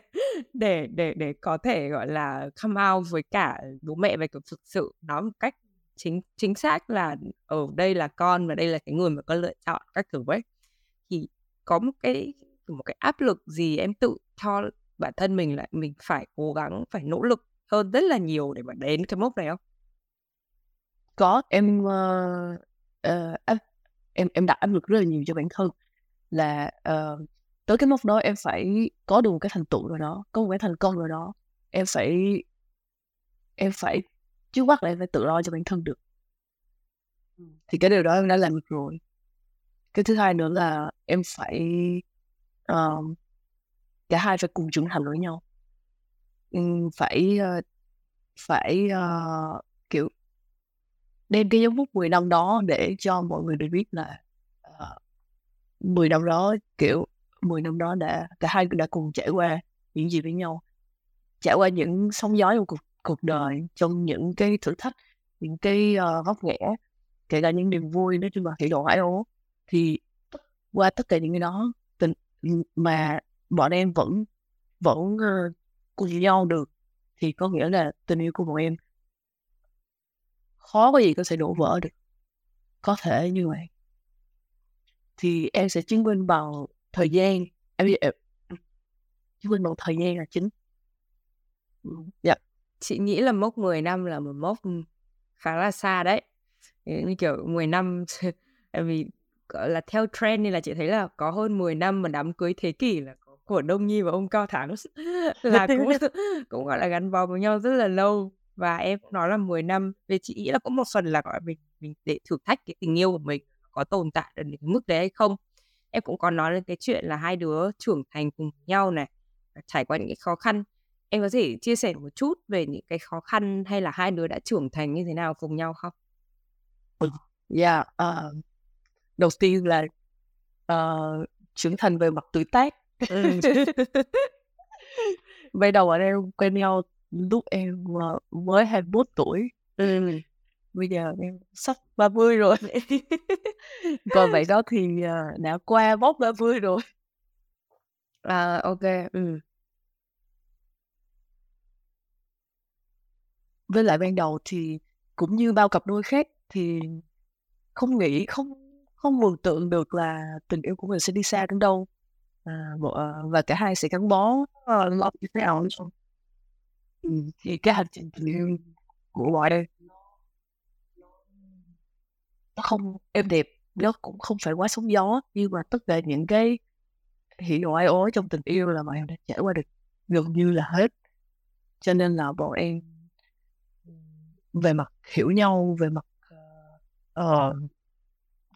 để để để có thể gọi là come out với cả bố mẹ về thực sự nói một cách chính chính xác là ở đây là con và đây là cái người mà con lựa chọn các kiểu ấy. Thì có một cái một cái áp lực gì em tự cho bản thân mình lại mình phải cố gắng phải nỗ lực hơn rất là nhiều để mà đến cái mốc này không?
Có em uh, uh, em em đặt áp lực rất là nhiều cho bản thân là uh, tới cái mốc đó em phải có được một cái thành tựu rồi đó có một cái thành công rồi đó em phải em phải trước mắt là em phải tự lo cho bản thân được. Thì cái điều đó em đã làm được rồi. Cái thứ hai nữa là em phải um, cả hai phải cùng trưởng thành với nhau. Um, phải uh, phải uh, kiểu đem cái dấu mốc 10 năm đó để cho mọi người được biết là uh, ờ, 10 năm đó kiểu 10 năm đó đã cả hai đã cùng trải qua những gì với nhau. Trải qua những sóng gió trong cuộc cuộc đời trong những cái thử thách những cái uh, vấp ngã kể cả những niềm vui nói chung là hỷ lộ hải ố thì qua tất cả những cái đó tình mà bọn em vẫn vẫn uh, cùng nhau được thì có nghĩa là tình yêu của bọn em khó có gì có thể đổ vỡ được. Có thể như vậy. Thì em sẽ chứng minh bằng thời gian em chứng minh bằng thời gian là chính.
Dạ chị nghĩ là mốc 10 năm là một mốc khá là xa đấy. Như kiểu 10 năm vì gọi là theo trend nên là chị thấy là có hơn 10 năm mà đám cưới thế kỷ là có của Đông Nhi và ông Cao Thắng là cũng cũng gọi là gắn bó với nhau rất là lâu. Và em nói là 10 năm vì chị nghĩ là cũng một phần là gọi mình mình để thử thách cái tình yêu của mình có tồn tại đến cái mức đấy hay không. Em cũng còn nói lên cái chuyện là hai đứa trưởng thành cùng nhau này trải qua những cái khó khăn em có thể chia sẻ một chút về những cái khó khăn hay là hai đứa đã trưởng thành như thế nào cùng nhau không?
Dạ, yeah, uh, đầu tiên là uh, trưởng thành về mặt tuổi tác. Ừ. Bây đầu bọn em quen nhau lúc em uh, mới 21 tuổi. Ừ. Bây giờ em sắp 30 rồi. Còn vậy đó thì uh, đã qua mốc 30 rồi.
À, ok. Ừ.
với lại ban đầu thì cũng như bao cặp đôi khác thì không nghĩ không không mường tượng được là tình yêu của mình sẽ đi xa đến đâu. À, à và cả hai sẽ gắn bó uh, lâu như thế nào ừ, thì cái hành trình tình yêu của mọi đây nó không êm đẹp nó cũng không phải quá sóng gió nhưng mà tất cả những cái hiểu ai ố trong tình yêu là bọn em đã trải qua được gần như là hết. Cho nên là bọn em về mặt hiểu nhau về mặt uh,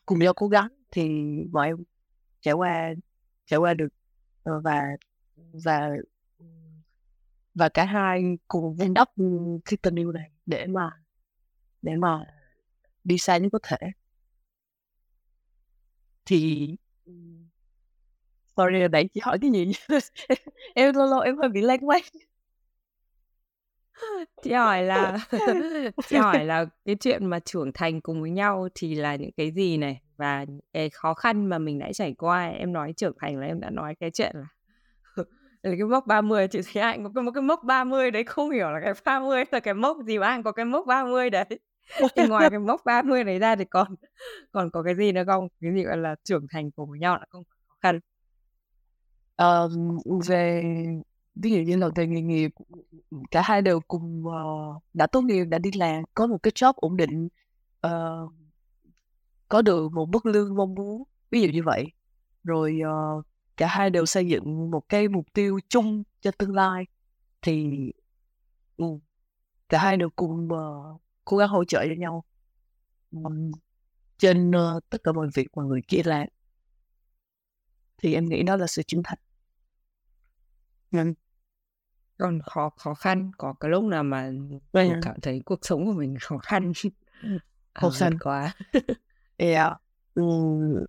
cùng nhau cố gắng thì bọn em trải qua trải qua được và và và cả hai cùng vun đắp cái tình yêu này để mà để mà đi xa nhất có thể. Thì sorry nãy chị hỏi cái gì em lâu lâu em hơi bị lan quanh
chị hỏi là chị hỏi là cái chuyện mà trưởng thành cùng với nhau thì là những cái gì này? Và cái khó khăn mà mình đã trải qua em nói trưởng thành là em đã nói cái chuyện là là cái mốc 30 chị thấy anh có cái, một cái mốc 30 đấy không hiểu là cái 30 là cái mốc gì mà anh có cái mốc 30 đấy. Thì ngoài cái mốc 30 này ra thì còn còn có cái gì nữa không? Cái gì gọi là trưởng thành cùng với nhau là không khó khăn?
Um, về ví dụ như là về nghề nghiệp cả hai đều cùng uh, đã tốt nghiệp đã đi làm có một cái job ổn định uh, có được một mức lương mong muốn ví dụ như vậy. Rồi uh, cả hai đều xây dựng một cái mục tiêu chung cho tương lai. Thì uh, cả hai đều cùng uh, cố gắng hỗ trợ cho nhau. Um, trên uh, tất cả mọi việc mà người kia làm. Thì em nghĩ đó là sự trưởng thành.
Vâng còn khó khó khăn có cái lúc nào mà mình cảm thấy cuộc sống của mình khó khăn
khó khăn.
à, quá
yeah. um,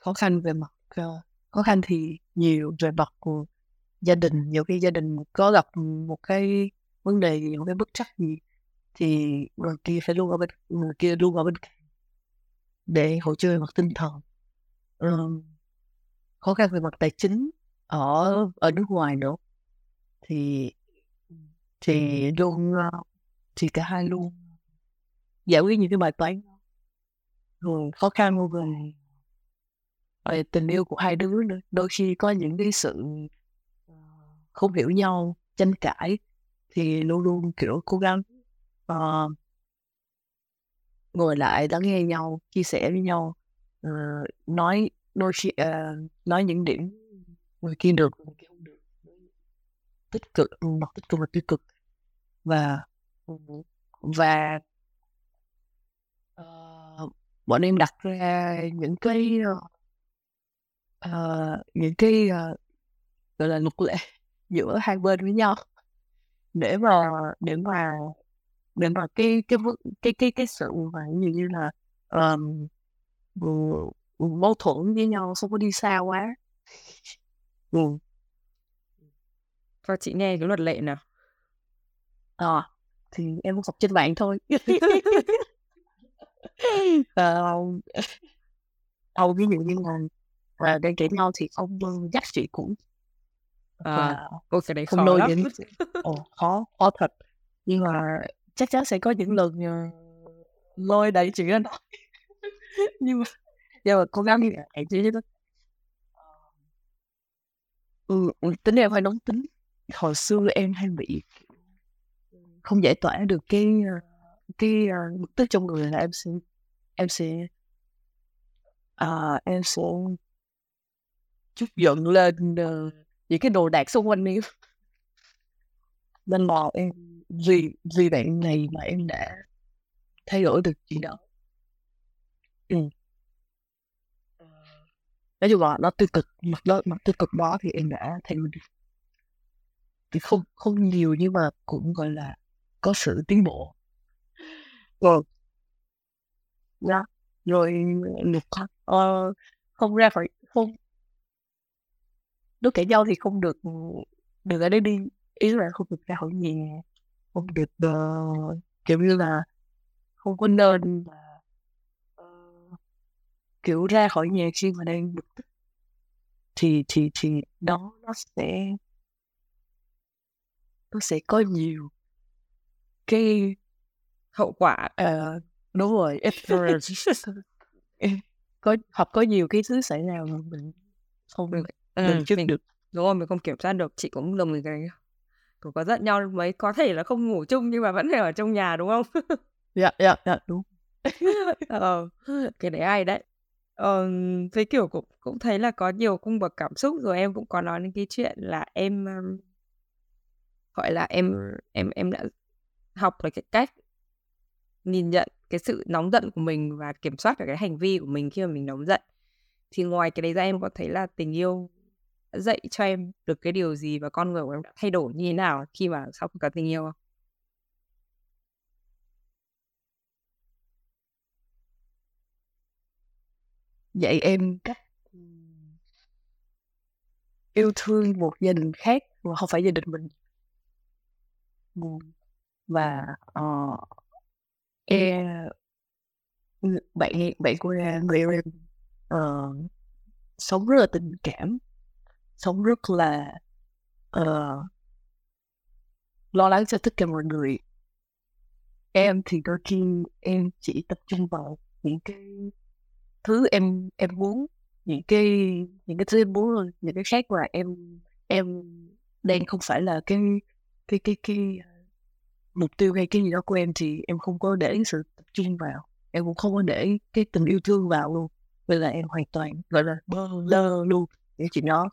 khó khăn về mặt uh, khó khăn thì nhiều về mặt của gia đình. Nhiều khi gia đình có gặp một cái vấn đề gì một cái bất trắc gì thì người kia phải luôn ở bên người kia luôn ở bên để hỗ trợ về mặt tinh thần. Um, khó khăn về mặt tài chính ở ở nước ngoài nữa thì thì luôn thì cả hai luôn. Giải quyết những cái bài toán rồi khó khăn về về tình yêu của hai đứa nữa. Đôi khi có những cái sự không hiểu nhau tranh cãi thì luôn luôn kiểu cố gắng uh, ngồi lại lắng nghe nhau chia sẻ với nhau uh, nói đôi khi uh, nói những điểm người kia được. người kia tích cực ừ, mặt tích cực và tiêu cực. Và và uh, bọn em đặt ra những cái uh, những cái uh, gọi là luật lệ giữa hai bên với nhau. Để mà để mà để mà cái cái cái cái cái sự mà như như là um, mâu thuẫn với nhau không có đi xa quá.
Ừ cho chị nghe cái luật lệ nào.
À, thì em học trên mạng thôi. Uh, oh, ví dụ như là và đang kể nhau thì không dắt chị cũng
à, ôi cái đấy
không lôi
lắm.
những ồ khó khó thật. Nhưng mà chắc chắn sẽ có những lần uh, lôi đẩy chị ra nói. Nhưng mà nhưng mà cố gắng đi lại chứ đó ừ, tính em hơi nóng tính hồi xưa em hay bị không giải tỏa được cái ờ, cái ờ, bực tức trong người là em sẽ em sẽ à, em sẽ chút giận lên uh, những cái đồ đạc xung quanh em. Nên là em vì vì bạn này mà em đã thay đổi được chuyện đó. Ừ. nói chung là nó tiêu cực mặt đó mặt tiêu cực đó thì em đã thay đổi được thì không không nhiều nhưng mà cũng gọi là có sự tiến bộ. Ờ. Dạ. Rồi đó rồi luật uh, không ra khỏi không nói kể nhau thì không được ừ, được ở đây đi. Ý là không được ra khỏi nhà không được uh, kiểu như là không có nên là uh, kiểu ra khỏi nhà khi mà đang bực tức. Thì thì thì đó nó sẽ nó sẽ có nhiều cái
hậu quả
uh, đúng rồi. Có hoặc có nhiều cái thứ xảy ra mà mình không được
ừ,
mình chưa
mình,
được.
đúng rồi mình không kiểm soát được chị cũng đồng ý cái có, có giận nhau mấy có thể là không ngủ chung nhưng mà vẫn phải ở trong nhà đúng không?
Dạ dạ dạ đúng.
Ờ, cái đấy hay đấy. Ờ, với kiểu cũng cũng thấy là có nhiều cung bậc cảm xúc rồi em cũng có nói đến cái chuyện là em um, gọi là em em em đã học được cái cách nhìn nhận cái sự nóng giận của mình và kiểm soát được cái hành vi của mình khi mà mình nóng giận. Thì ngoài cái đấy ra em có thấy là tình yêu đã dạy cho em được cái điều gì và con người của em đã thay đổi như thế nào khi mà sau khi có tình yêu không?
dạy em cách yêu thương một gia đình khác mà không phải gia đình mình và uh, em bạn bạn của người em uh, sống rất là tình cảm sống rất là uh, lo lắng cho tất cả mọi người. Em thì đôi khi em chỉ tập trung vào những cái thứ em em muốn những cái những cái thứ em muốn những cái khác mà em em đang không phải là cái cái cái cái mục tiêu hay cái gì đó của em thì em không có để sự tập trung vào. Em cũng không có để cái tình yêu thương vào luôn. Vậy là em hoàn toàn gọi là bơ lơ luôn. Những chuyện đó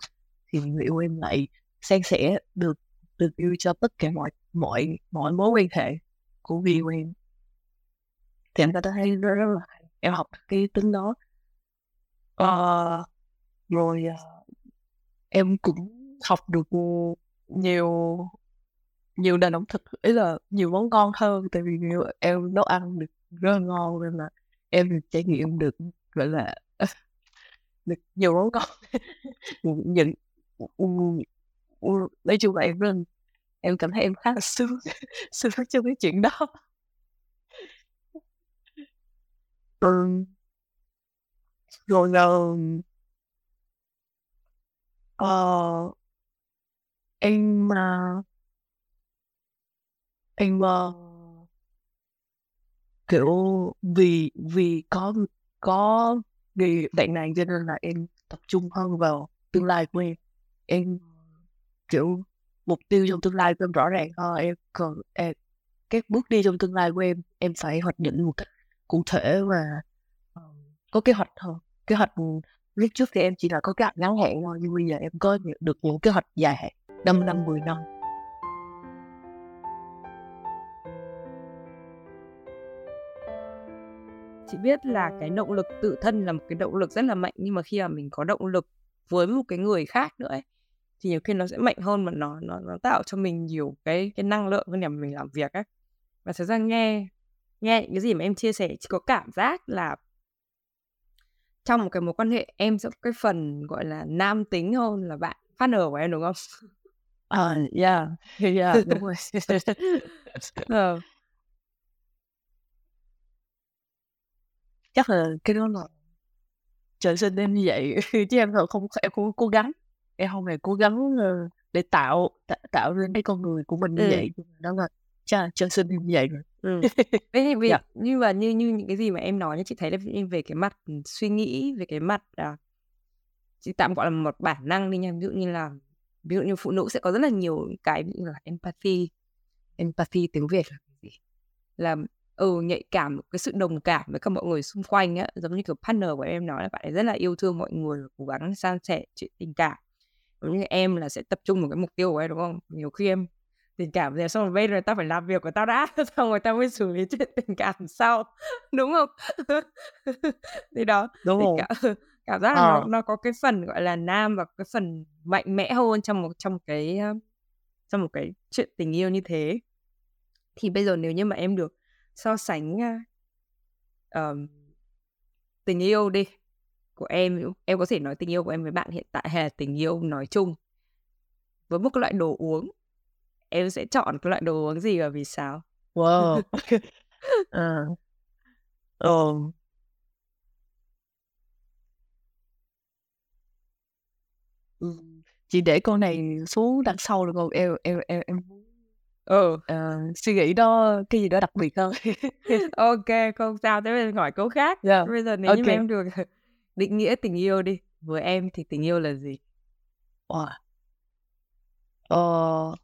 thì người yêu em lại san sẻ được được yêu cho tất cả mọi mọi mọi mối quan hệ của người yêu em? Thì em ta thấy rất, rất là em học cái tính đó. Uh, rồi uh, em cũng học được nhiều nhiều nền ẩm thực ý là nhiều món ngon hơn tại vì nhiều, em nấu ăn được rất là ngon nên là em được trải nghiệm được gọi là được nhiều món ngon những ừ, ừ, nói chung là em rất em cảm thấy em khá là sướng sướng trong cái chuyện đó ừ. rồi là uh, em uh, em uh, kiểu vì vì có có nghề bạn này cho nên là em tập trung hơn vào tương lai của em. Em kiểu mục tiêu trong tương lai của em rõ ràng hơn em còn em, các bước đi trong tương lai của em em phải hoạch định một cách cụ thể và ờ, có kế hoạch hơn. Kế hoạch ừ, lúc trước thì em chỉ là có kế hoạch ngắn hạn thôi nhưng bây giờ em có được những kế hoạch dài hạn 5 năm 10 năm.
Chị biết là cái động lực tự thân là một cái động lực rất là mạnh nhưng mà khi mà mình có động lực với một cái người khác nữa ấy, thì nhiều khi nó sẽ mạnh hơn mà nó nó nó tạo cho mình nhiều cái cái năng lượng hơn để mình làm việc ấy và thực ra nghe nghe những cái gì mà em chia sẻ chỉ có cảm giác là trong một cái mối quan hệ em sẽ có cái phần gọi là nam tính hơn là bạn partner của em đúng không?
À, uh, yeah, yeah, đúng rồi.
uh,
chắc là cái đó là trời sinh em như vậy. Chứ em thật không em không cố gắng. Em không hề cố gắng uh, để tạo tạo ra cái con người của mình như ừ. vậy. Đó là cha trời sinh em như vậy rồi.
Ừ. Thế vì, yeah. nhưng mà như như những cái gì mà em nói như chị thấy là về cái mặt suy nghĩ về cái mặt à, chị tạm gọi là một bản năng đi nha. Ví dụ như là ví dụ như phụ nữ sẽ có rất là nhiều cái ví dụ là empathy. Empathy tiếng việt là gì? Là ừ nhạy cảm cái sự đồng cảm với các mọi người xung quanh á giống như kiểu partner của em nói là bạn ấy rất là yêu thương mọi người cố gắng san sẻ chuyện tình cảm giống như em là sẽ tập trung vào cái mục tiêu của em đúng không nhiều khi em tình cảm rồi xong rồi bây giờ tao phải làm việc của tao đã xong rồi tao mới xử lý chuyện tình cảm sau đúng không thì đó
đúng
thì
rồi.
cảm, cảm giác là à. nó, nó có cái phần gọi là nam và cái phần mạnh mẽ hơn trong một trong cái trong một cái chuyện tình yêu như thế thì bây giờ nếu như mà em được so sánh uh, tình yêu đi. Của em em có thể nói tình yêu của em với bạn hiện tại hay là tình yêu nói chung. Với một cái loại đồ uống em sẽ chọn cái loại đồ uống gì và vì sao?
Wow uh, um. chị để con này xuống đằng sau được không? Em em em em
ừ
uh, suy nghĩ đó cái gì đó đặc biệt hơn
ok không sao tới bây giờ hỏi câu khác dạ.
yeah.
bây giờ nếu okay. như em được định nghĩa tình yêu đi với em thì tình yêu là gì
wow. uh,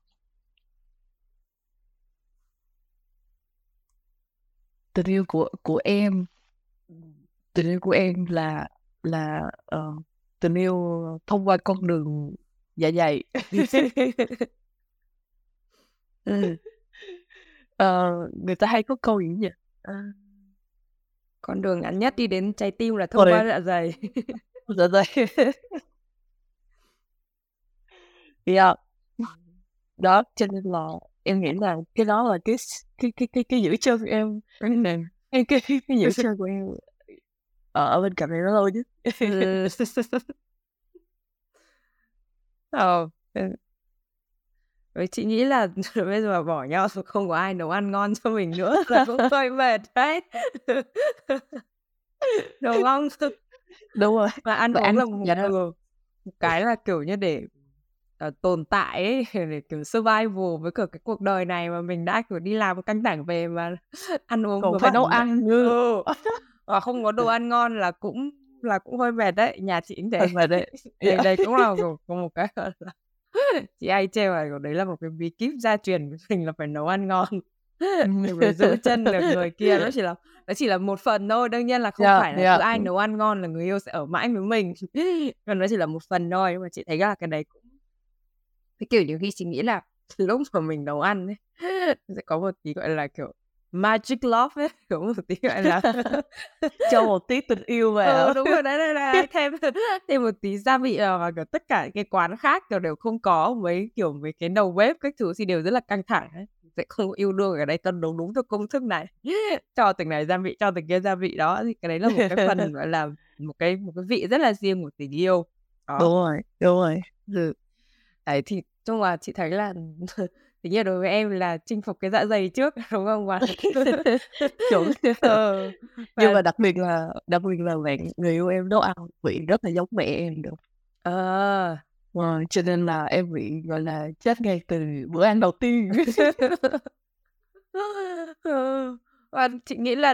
tình yêu của của em tình yêu của em là là uh, tình yêu thông qua con đường dạ dày ừ. uh, người ta hay có câu gì nhỉ? Uh,
con đường ngắn nhất đi đến trái tim là thông qua dạ dày.
Dạ dày. Yeah. đó cho nên là em nghĩ là cái đó là cái cái cái cái, cái giữ chân của em. Cái cái cái, cái giữ chân của em ở, bên cạnh này nó lâu chứ.
Ờ với chị nghĩ là bây giờ bỏ nhau không có ai nấu ăn ngon cho mình nữa là cũng hơi mệt đấy. Đúng không
đúng rồi
và ăn uống là một, ừ, một cái là kiểu như để uh, tồn tại ấy, để kiểu survival với cả cái cuộc đời này mà mình đã kiểu đi làm căng thẳng về mà ăn uống
còn phải nấu ăn
ừ. và không có đồ ăn ngon là cũng là cũng hơi mệt đấy nhà chị cũng thế.
Mệt đấy.
Đây cũng là một, một cái là chị ai treo là đấy là một cái bí kíp gia truyền của mình là phải nấu ăn ngon. Để giữ chân được người kia đó chỉ là đó chỉ là một phần thôi đương nhiên là không yeah, phải là yeah. cứ ai nấu ăn ngon là người yêu sẽ ở mãi với mình. Còn nó chỉ là một phần thôi nhưng mà chị thấy là cái đấy cũng cái kiểu nhiều khi chị nghĩ là lúc mà mình nấu ăn ấy sẽ có một tí gọi là kiểu magic love ấy cũng một tí gọi là
cho một tí tình yêu vào.
Ừ, đúng rồi đấy đây là thêm thêm một tí gia vị mà kiểu tất cả cái quán khác kiểu đều không có mấy kiểu mấy cái đầu bếp các thứ thì đều rất là căng thẳng ấy. Sẽ không yêu đương ở đây tân đúng đúng theo công thức này. Cho từng này gia vị cho từng kia gia vị đó. Thì cái đấy là một cái phần gọi là một cái một cái vị rất là riêng của tình yêu.
Đó. đúng rồi đúng rồi.
Ừ. đấy thì chung là chị thấy là Thế nhiên đối với em là chinh phục cái dạ dày trước đúng không bạn?
Chuẩn. ờ, Nhưng mà đặc biệt là đặc biệt là bạn người yêu em nấu ăn vị rất là giống mẹ em được.
Ờ.
Ờ, cho nên là em bị gọi là chết ngay từ bữa ăn đầu tiên.
ừ. Và chị nghĩ là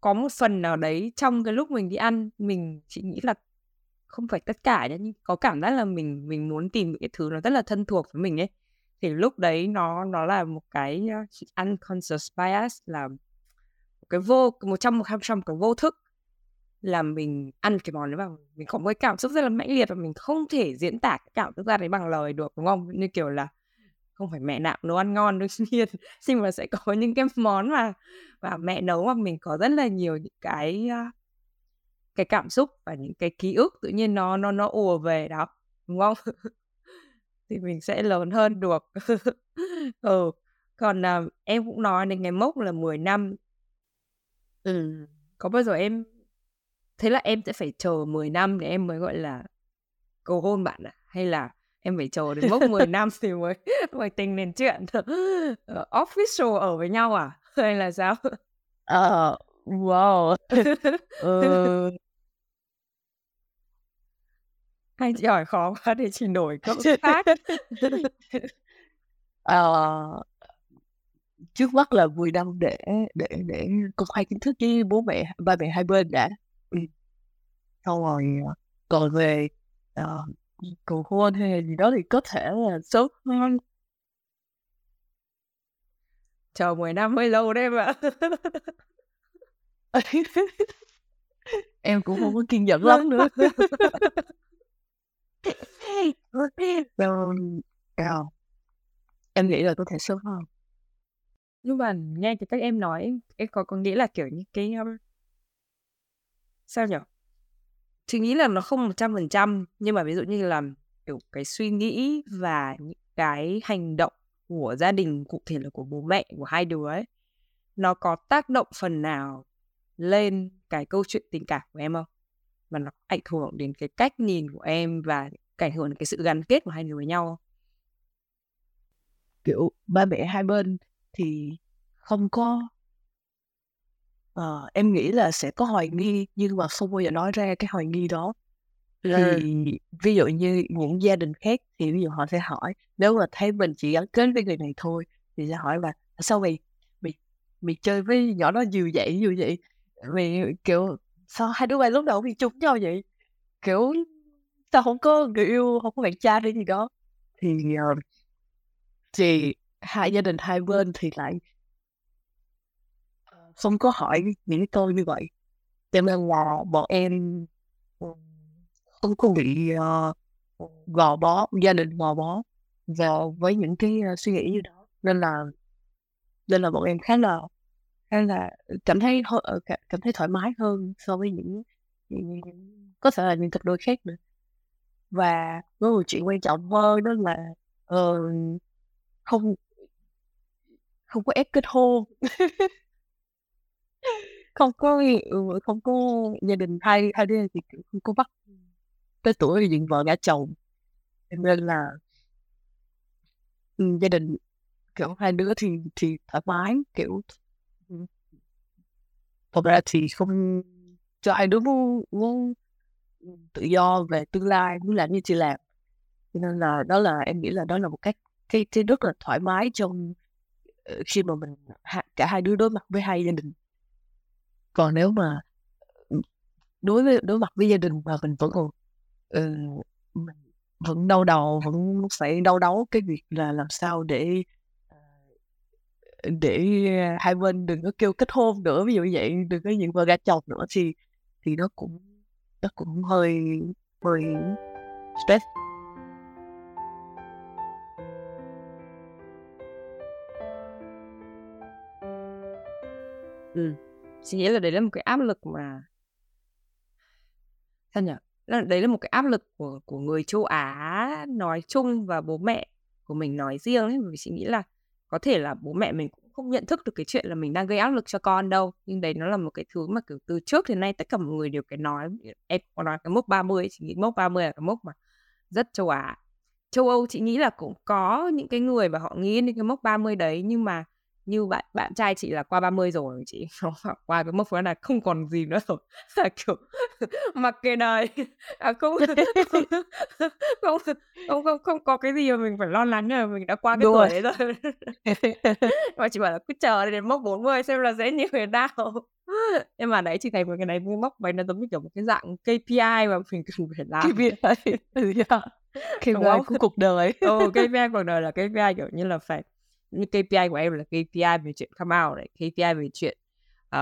có một phần nào đấy trong cái lúc mình đi ăn mình chị nghĩ là không phải tất cả nhưng có cảm giác là mình mình muốn tìm những cái thứ nó rất là thân thuộc với mình ấy thì lúc đấy nó nó là một cái unconscious bias, là một cái vô, một trăm một trăm cái vô thức, là mình ăn cái món đấy vào, mình có một cái cảm xúc rất là mãnh liệt và mình không thể diễn tả cái cảm xúc ra đấy bằng lời được, đúng không? Như kiểu là không phải mẹ nào nấu ăn ngon đương nhiên nhưng mà sẽ có những cái món mà và mẹ nấu mà mình có rất là nhiều những cái cái cảm xúc và những cái ký ức tự nhiên nó nó nó ùa về đó, đúng không? thì mình sẽ lớn hơn được. Ừ còn à, em cũng nói đến ngày mốc là 10 năm. Ừ. Có bao giờ em thế là em sẽ phải chờ 10 năm để em mới gọi là cầu hôn bạn à? Hay là em phải chờ đến mốc 10 năm thì mới mới tính đến chuyện uh, official ở với nhau à? Hay là sao?
Ờ, uh, wow. uh,
Anh chị hỏi khó quá để chị đổi câu khác.
Ờ, trước mắt là 10 năm để để để công khai chính thức với bố mẹ ba mẹ hai bên đã. Xong rồi, ờ, còn về, ờ, cầu hôn hay gì đó thì có thể là sớm hơn.
Chờ 10 năm hơi lâu đấy ạ.
Em cũng không có kiên nhẫn lắm nữa cao. Em nghĩ là có thể sớm hơn.
Nhưng mà nghe thì các em nói, em có có nghĩ là, kiểu như, cái, um, sao nhỉ? Chị nghĩ là nó không 100%, nhưng mà ví dụ như là, kiểu, cái suy nghĩ và những cái hành động của gia đình, cụ thể là của bố mẹ của hai đứa ấy, nó có tác động phần nào lên cái câu chuyện tình cảm của em không? Và nó ảnh hưởng đến cái cách nhìn của em và ảnh hưởng đến cái sự gắn kết của hai người với nhau?
Kiểu ba mẹ hai bên thì không có Ờ, em nghĩ là sẽ có hoài nghi nhưng mà không bao giờ nói ra cái hoài nghi đó. Thì ví dụ như những gia đình khác thì ví dụ họ sẽ hỏi nếu mà thấy mình chỉ gắn kết với người này thôi thì sẽ hỏi là sao mày mày mày chơi với nhỏ đó nhiều vậy nhiều vậy mày kiểu sao hai đứa bay lúc đầu bị trúng nhau vậy? Kiểu tao không có người yêu không có bạn trai hay gì đó. Thì ờ, thì hai gia đình hai bên thì lại ờ, không có hỏi những câu như vậy. Cho nên là bọn em ờ, không có bị uh, gò bó gia đình gò bó vào với những cái uh, suy nghĩ như đó. Nên là nên là bọn em khá là hay là ừ, cảm thấy ờ, cảm thấy thoải mái hơn so với những, những, có thể là những cặp đôi khác nữa và có một chuyện quan trọng hơn đó là uh, không không có ép kết hôn không có ừ, không có gia đình hai hai đứa thì không có bắt tới tuổi thì dựng vợ gả chồng nên là ừ, gia đình kiểu hai đứa thì thì thoải mái kiểu thật ra thì không cho hai đứa muốn, muốn tự do về tương lai muốn làm như chị làm. Cho nên là đó là em nghĩ là đó là một cách cái cái rất là thoải mái trong ờ, khi mà mình cả hai đứa đối mặt với hai gia đình. Còn nếu mà ừ, đối với đối mặt với gia đình mà mình vẫn còn uh, mình vẫn đau đầu vẫn phải đau đấu cái việc là làm sao để để ờ, hai bên đừng có kêu kết hôn nữa, ví dụ như vậy, đừng có những vợ gà chồng nữa thì thì nó cũng nó cũng hơi hơi stress.
Ừ chị nghĩ là đấy là một cái áp lực mà sao nhỉ? Đấy là một cái áp lực của của người châu Á nói chung và bố mẹ của mình nói riêng ấy vì chị nghĩ là có thể là bố mẹ mình cũng không nhận thức được cái chuyện là mình đang gây áp lực cho con đâu, nhưng đấy nó là một cái thứ mà, kiểu, từ trước đến nay tất cả mọi người đều cái nói. Em có nói cái mốc 30 chị nghĩ mốc 30 là cái mốc mà rất châu Á. Châu Âu chị nghĩ là cũng có những cái người mà họ nghĩ đến cái mốc 30 đấy, nhưng mà như bạn bạn trai chị là qua 30 rồi chị qua cái mốc đó là không còn gì nữa rồi. Là kiểu mặc kệ đời. À, không, không, không không không không có cái gì mà mình phải lo lắng là mình đã qua cái Đúng tuổi đấy rồi. Mà chị bảo là cứ chờ đến mốc 40 xem là sẽ như thế nào. Nhưng mà đấy chị thấy một cái này mốc vậy nó giống như kiểu một cái dạng KPI mà mình cần phải làm.
KPI. KPI của cuộc đời.
Ừ, KPI cuộc đời là KPI kiểu như là phải như KPI của em là KPI về chuyện come out này KPI về chuyện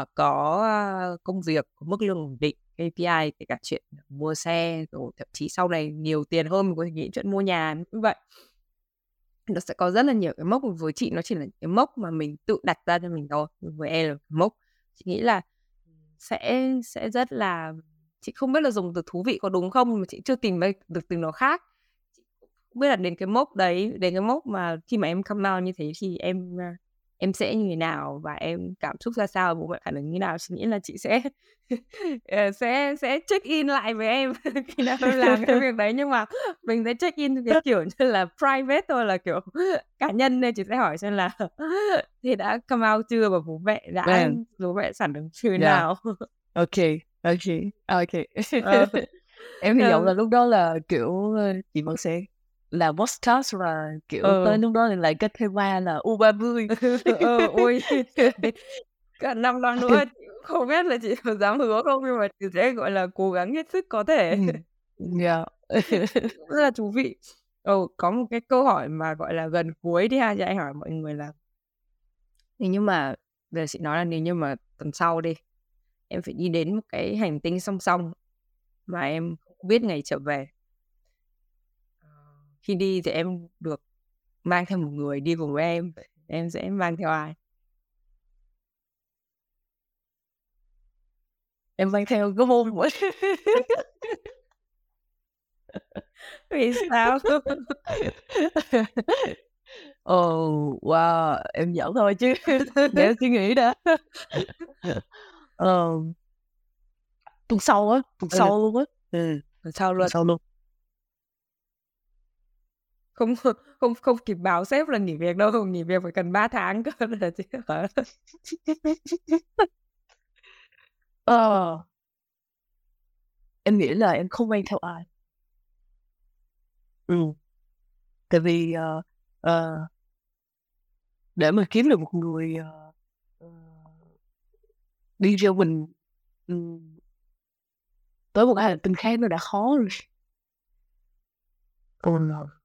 uh, có ờ, công việc có mức lương ổn định KPI kể cả chuyện mua xe rồi thậm chí sau này nhiều tiền hơn mình có thể nghĩ chuyện mua nhà như vậy. Nó sẽ có rất là nhiều cái mốc với chị nó chỉ là cái mốc mà mình tự đặt ra cho mình thôi với em là mốc. Chị nghĩ là sẽ sẽ rất là chị không biết là dùng từ thú vị có đúng không mà chị chưa tìm được từ nó khác biết là đến cái mốc đấy đến cái mốc mà khi mà em come out như thế thì em em sẽ như thế nào và em cảm xúc ra sao bố mẹ phản ứng như nào chị nghĩ là chị sẽ ờ, sẽ sẽ check in lại với em khi nào em làm cái việc đấy. Nhưng mà mình sẽ check in cái kiểu như là private thôi là kiểu cá nhân nên chị sẽ hỏi xem là thì đã come out chưa và bố mẹ đã Man. bố mẹ phản ứng như thế nào?
Ok ok ok. Uh, em hy vọng là lúc đó là kiểu chị vẫn sẽ là podcast và kiểu ừ. tới lúc đó thì lại kết thêm ba là u ba mươi
ừ, ui cả năm đó nữa không biết là chị có dám hứa không nhưng mà chị sẽ gọi là cố gắng hết sức có thể
yeah.
rất là thú vị ừ, có một cái câu hỏi mà gọi là gần cuối đi ha chị anh hỏi mọi người là nếu như mà giờ chị nói là nếu như mà tuần sau đi em phải đi đến một cái hành tinh song song mà em không biết ngày trở về khi đi thì em được mang theo một người đi cùng với em em sẽ mang theo ai?
Em mang theo cái môn mỗi
vì sao?
Ồ oh, wow em giỡn thôi chứ. Để em suy nghĩ đã. Ờ tuần sau á tuần ừ. sau luôn á.
Ừ. Tuần sau luôn.
tuần sau luôn
không không không kịp báo sếp là nghỉ việc đâu nghỉ việc phải cần 3 tháng cơ là chứ
ờ. Em nghĩ là em không quen theo ai. Ừ. Tại vì uh, uh, để mà kiếm được một người uh, uh, đi theo mình um, tới một cái hành tinh khác nó đã khó rồi. Oh no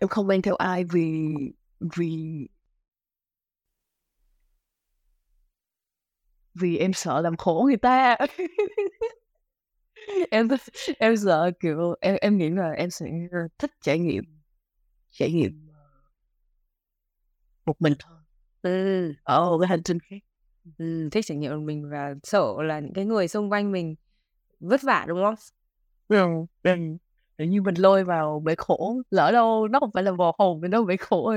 em không mang theo ai vì vì vì em sợ làm khổ người ta. Em em sợ kiểu em em nghĩ là em sẽ thích trải nghiệm trải nghiệm một mình thôi.
Ừ.
ở một cái hành tinh khác.
Ừ, thích trải nghiệm một mình và sợ là những cái người xung quanh mình vất vả đúng không?
Ừ, ừ. như mình lôi vào bể khổ lỡ đâu nó không phải là vò hồn mình đâu bể khổ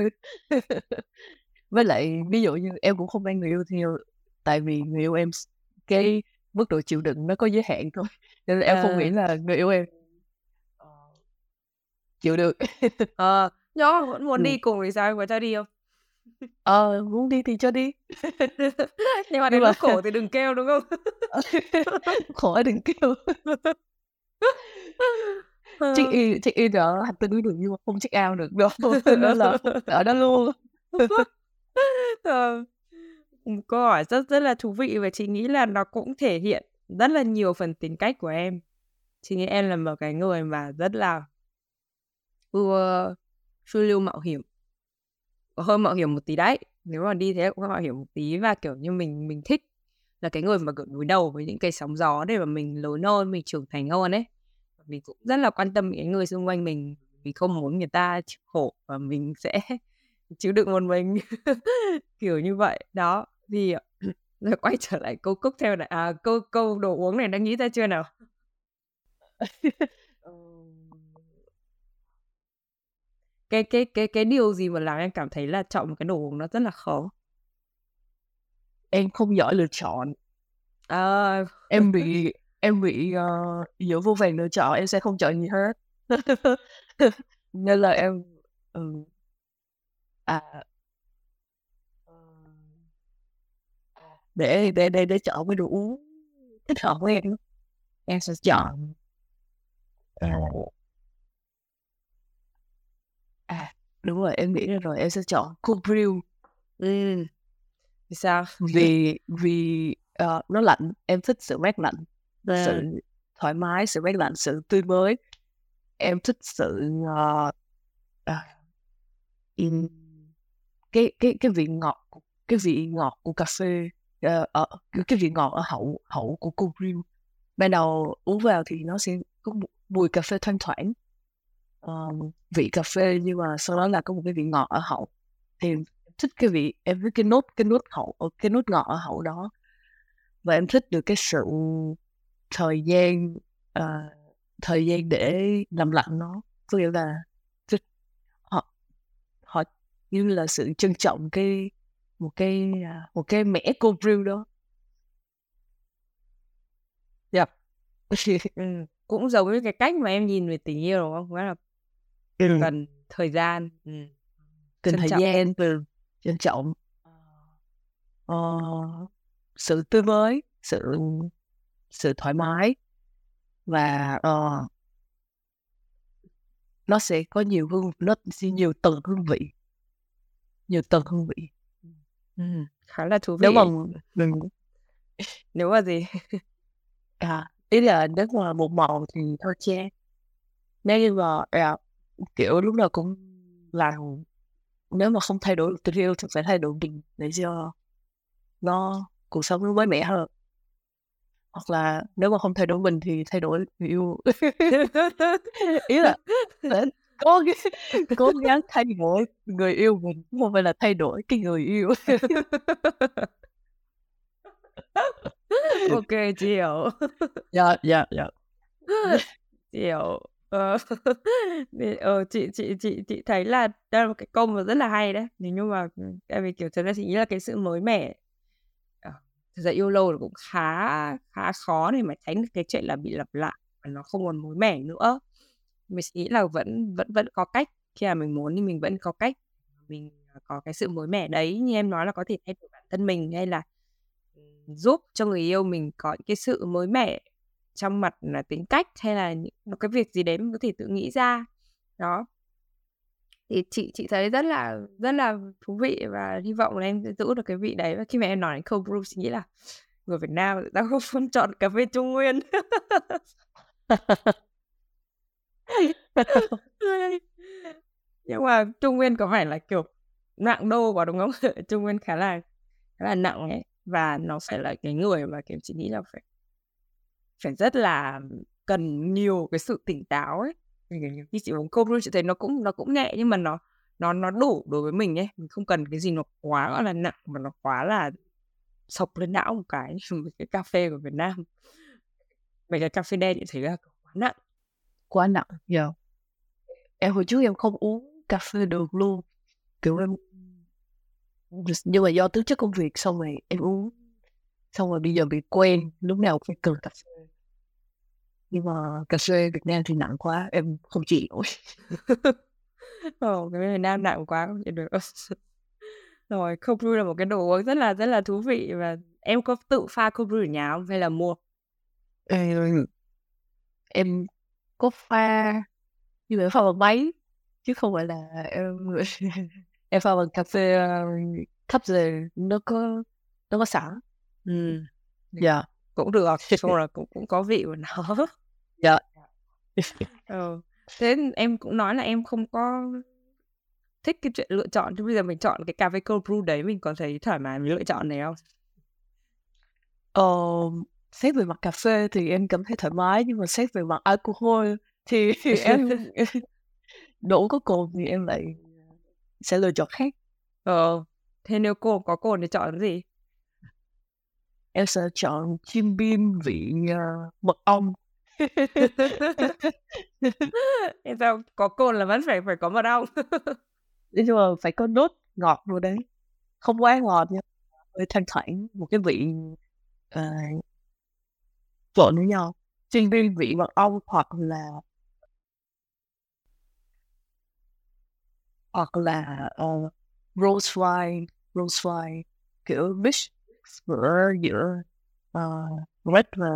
với lại ví dụ như em cũng không mang người yêu theo tại vì người yêu em cái mức độ chịu đựng nó có giới hạn thôi nên là em à. không nghĩ là người yêu em ờ, chịu được.
Ờ nó vẫn muốn ừ. đi cùng thì sao? Em có cho đi không?
Ờ muốn đi thì cho đi.
Nhưng mà đến lúc khổ thì đừng kêu đúng không?
Khổ đừng kêu check in check in ở hành tinh được nhưng mà không check out được đâu nên là ở đó luôn
ờ một câu hỏi rất rất là thú vị và chị nghĩ là nó cũng thể hiện rất là nhiều phần tính cách của em. Chị nghĩ em là một cái người mà rất là ưa phiêu lưu mạo hiểm. Hơi mạo hiểm một tí đấy. Nếu mà đi thế cũng mạo hiểm một tí và kiểu như mình mình thích là cái người mà kiểu đối đầu với những cái sóng gió để mà mình lớn hơn, mình trưởng thành hơn ấy. Mình cũng rất là quan tâm những người xung quanh mình. Mình không muốn người ta chịu khổ và mình sẽ chịu đựng một mình. Kiểu như vậy. Đó thì rồi quay trở lại câu cúc theo này à câu câu đồ uống này đã nghĩ ra chưa nào? Cái cái cái cái điều gì mà làm em cảm thấy là chọn một cái đồ uống nó rất là khó?
Em không giỏi lựa chọn. À... em bị em bị uh, giữa vô vàng lựa chọn em sẽ không chọn gì hết. Nên là em um, à. Để để để để chọn cái đồ uống thích hợp với em. Em sẽ chọn. Uh, à đúng rồi em nghĩ ra rồi em sẽ chọn cold brew.
Ừ. vì sao?
Vì vì uh, nó lạnh em thích sự mát lạnh sự thoải mái sự mát lạnh sự tươi mới. Em thích sự uh, uh, cái cái cái vị ngọt cái vị ngọt của cà phê uh, ở cái vị ngọt ở hậu hậu của cô brew ban đầu uống vào thì nó sẽ có mùi cà phê thoang thoảng um, vị cà phê nhưng mà sau đó là có một cái vị ngọt ở hậu. Thì em thích cái vị em thích cái nốt cái nốt hậu cái nốt ngọt ở hậu đó. Và em thích được cái sự thời gian uh, thời gian để làm lạnh nó có nghĩa là họ họ như là sự trân trọng cái một cái à, một cái mẻ cô brew đó
ừ. Cũng giống như cái cách mà em nhìn về tình yêu đúng không? Nghĩa là ừ. cần thời gian, ừ.
cần thời trọng. gian từ trân trọng, uh, sự tươi mới, sự sự thoải mái và uh, nó sẽ có nhiều hương nó nhiều tầng hương vị nhiều tầng hương vị
Ừm, khá là thú
Nếu
vị.
mà mình
Nếu mà gì?
À, ý là nếu mà một màu thì thôi chán. Nếu như mà, à, kiểu, lúc nào cũng là nếu mà không thay đổi được tình yêu thì phải thay đổi mình để cho nó cuộc sống nó mới mẻ hơn. Hoặc là nếu mà không thay đổi mình thì thay đổi người yêu. Ý là cố cố gắng thay đổi người yêu mình không phải là thay đổi cái người yêu.
Ok chị hiểu.
Dạ dạ dạ.
Chị hiểu. Ờ, ờ chị chị chị chị thấy là đây là một cái câu mà rất là hay đấy. Nếu như mà tại vì kiểu thật ra chị nghĩ là cái sự mới mẻ thực ra yêu lâu là cũng khá khá khó để mà tránh được cái chuyện là bị lặp lại và nó không còn mới mẻ nữa. Mình nghĩ là vẫn vẫn vẫn có cách. Khi mà mình muốn thì mình vẫn có cách. Mình à, có cái sự mới mẻ đấy như em nói là có thể thay đổi bản thân mình hay là ừ, giúp cho người yêu mình có những cái sự mới mẻ trong mặt là tính cách hay là những cái việc gì đấy mình có thể tự nghĩ ra. Đó thì chị chị thấy rất là rất là thú vị và hy vọng là em sẽ giữ được cái vị đấy. Và khi mà em nói đến cold brew chị nghĩ là người Việt Nam ta không chọn cà phê Trung Nguyên. Nhưng mà Trung Nguyên có phải là kiểu nặng đô quá đúng không? Trung nguyên khá là khá là nặng ấy. Và nó phải là cái người mà kiểu chị nghĩ là phải phải rất là cần nhiều cái sự tỉnh táo ấy như chị uống cốc luôn, chị thấy nó cũng nó cũng nhẹ nhưng mà nó nó nó đủ đối với mình ấy. Mình không cần cái gì nó quá, gọi là, nặng mà nó quá là sộc lên não một cái. Cái cà phê của Việt Nam. Mấy cái cà phê đen chị thấy là quá nặng.
Quá nặng dạ. Yeah. em hồi trước em không uống cà phê được luôn. Kiểu em nhưng mà do tính chất công việc, xong rồi em uống, xong rồi bây giờ bị quen, lúc nào cũng phải cần cà phê nhưng mà cà phê Việt Nam thì nặng quá em không chịu nổi.
Ồ, cái Việt Nam nặng quá không chịu được. Rồi cold brew là một cái đồ uống rất là rất là thú vị và em có tự pha cold brew ở nhà không hay là mua?
Em, em có pha nhưng mà pha bằng máy chứ không phải là em em pha bằng cà phê thấp rồi nó có nó có sẵn.
Ừ
dạ.
cũng được chung là cũng cũng có vị của nó
dạ.
Ừ. thế em cũng nói là em không có thích cái chuyện lựa chọn chứ bây giờ mình chọn cái cà phê cold brew đấy mình có thấy thoải mái mình lựa chọn này không?
Ờ, xét về mặt cà phê thì em cảm thấy thoải mái nhưng mà xét về mặt alcohol thì, thì em đủ có cồn thì em lại sẽ lựa chọn khác.
Ờ thế nếu cô có cồn thì chọn cái gì?
Em sẽ chọn chim bim vị uh, mật ong
thế sao? Có cồn là vẫn phải phải có mật ong.
Nhưng mà phải có nốt ngọt luôn đấy. Không quá ngọt nhưng hơi thanh thoảng một cái vị uh, trộn với nhau. Trên viên vị mật ong hoặc là hoặc là ờ, uh, rose wine rose wine kiểu mix giữa giữa uh, red và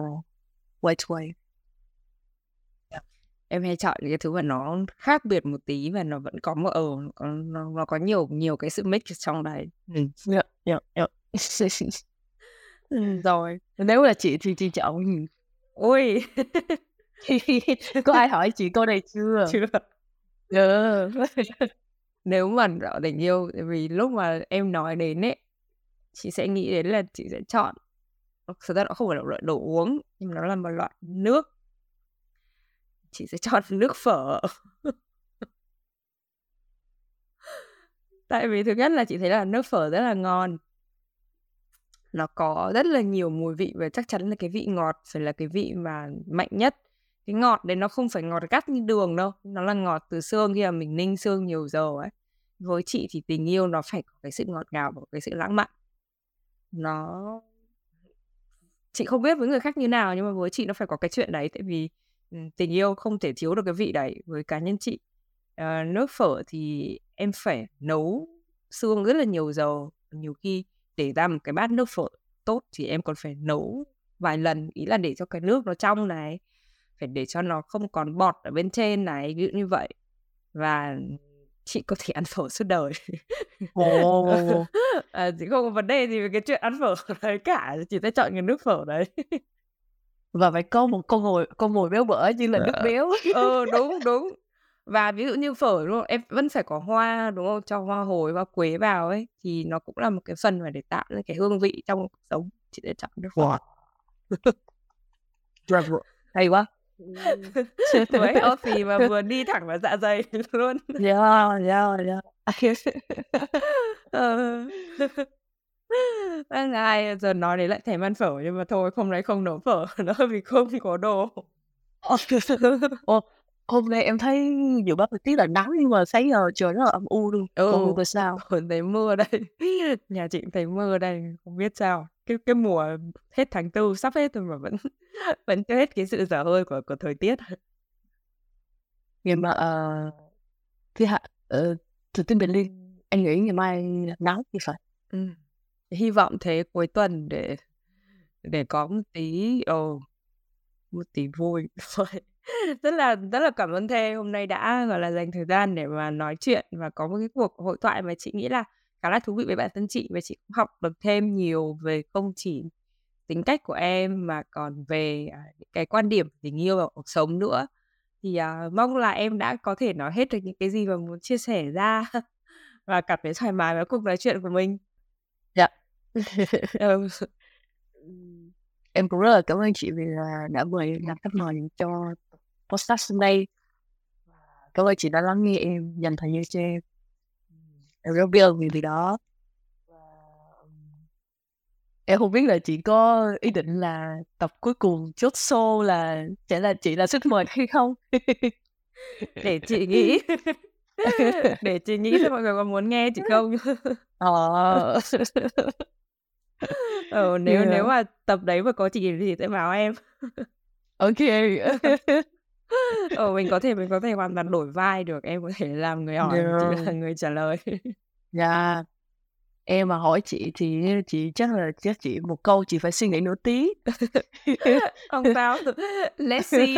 white wine
em hay chọn cái thứ mà nó khác biệt một tí và nó vẫn có một ở ờ, nó, nó có nhiều nhiều cái sự mix trong đấy
ừ. yeah, yeah, yeah.
ừ, rồi
nếu là chị thì chị chọn
ôi
có ai hỏi chị câu này chưa
chưa
yeah.
nếu mà rõ tình yêu vì lúc mà em nói đến ấy chị sẽ nghĩ đến là chị sẽ chọn thực ra nó không phải là loại đồ uống nhưng nó là một loại nước chị sẽ chọn nước phở. Tại vì thứ nhất là chị thấy là nước phở rất là ngon. Nó có rất là nhiều mùi vị và chắc chắn là cái vị ngọt phải là cái vị mà mạnh nhất. Cái ngọt đấy nó không phải ngọt gắt như đường đâu, nó là ngọt từ xương khi mà mình ninh xương nhiều giờ ấy. Với chị thì tình yêu nó phải có cái sự ngọt ngào và cái sự lãng mạn. Nó chị không biết với người khác như nào nhưng mà với chị nó phải có cái chuyện đấy, tại vì tình yêu không thể thiếu được cái vị đấy với cá nhân chị. Uh, nước phở thì em phải nấu xương rất là nhiều dầu nhiều khi để ra một cái bát nước phở tốt thì em còn phải nấu vài lần ý là để cho cái nước nó trong này phải để cho nó không còn bọt ở bên trên này ví dụ như vậy. Và chị có thể ăn phở suốt đời.
Oh.
à, chị không có vấn đề gì về cái chuyện ăn phở đấy cả chị sẽ chọn cái nước phở đấy
và phải có một con mồi con mồi béo bở như là nước dạ. béo.
Ờ đúng đúng. Và ví dụ như phở đúng không? Em vẫn phải có hoa đúng không? Cho hoa hồi hoa quế vào ấy thì nó cũng là một cái phần mà để tạo ra cái hương vị trong cuộc sống. Chị sẽ chọn phở.
Wow. hay quá.
Vừa healthy mà vừa đi thẳng vào dạ dày luôn.
Yeah yeah yeah
ờ. Ban ngày giờ nói đến lại thèm ăn phở nhưng mà thôi hôm nay không nấu phở nữa vì không có đồ.
Ồ, hôm nay em thấy dự báo thời tiết là nắng nhưng mà sáng giờ trời rất là âm u luôn.
Ừ,
Còn tại sao?
Thấy mưa đây. Nhà chị thấy mưa đây, không biết sao. Cái cái mùa hết tháng tư sắp hết rồi mà vẫn vẫn chưa hết cái sự dở hơi của của thời tiết.
Nhưng mà uh, thì hạ uh, từ tin Berlin anh nghĩ ngày mai nắng thì phải.
Ừ hy vọng thế cuối tuần để để có một tí ồ một tí vui rất là rất là cảm ơn thê hôm nay đã gọi là dành thời gian để mà nói chuyện và có một cái cuộc hội thoại mà chị nghĩ là khá là thú vị với bản thân chị và chị cũng học được thêm nhiều về không chỉ tính cách của em mà còn về à, những cái quan điểm tình yêu và cuộc sống nữa thì uh, mong là em đã có thể nói hết được những cái gì mà muốn chia sẻ ra và cảm thấy thoải mái với cuộc nói chuyện của mình.
Ừ. Em cũng rất là cảm ơn chị vì là đã mời làm khách mời cho podcast hôm nay. Cảm ơn chị đã lắng nghe em, dành thời gian cho em. Em rất biết ơn vì điều đó. Em không biết là chị có ý định là tập cuối cùng chốt show là sẽ là chị là sức mời hay không?
Để chị nghĩ. Để chị nghĩ xem mọi người có muốn nghe chị không?
Ờ.
ừ, nếu
Yeah.
nếu mà tập đấy mà có chị thì sẽ báo em.
OK.
Ờ, mình có thể mình có thể hoàn toàn đổi vai được, em có thể làm người hỏi, chị là
Yeah.
người trả lời.
Dạ. Em mà hỏi chị thì chị chắc là chắc chị một câu chị phải suy nghĩ nửa tí.
Không sao, let's see.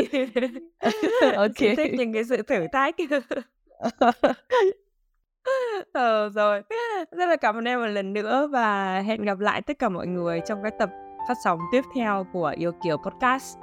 OK.
Thích những cái sự thử thách. Ờ, rồi. Rất là cảm ơn em một lần nữa và hẹn gặp lại tất cả mọi người trong cái tập phát sóng tiếp theo của Yêu Kiều Podcast.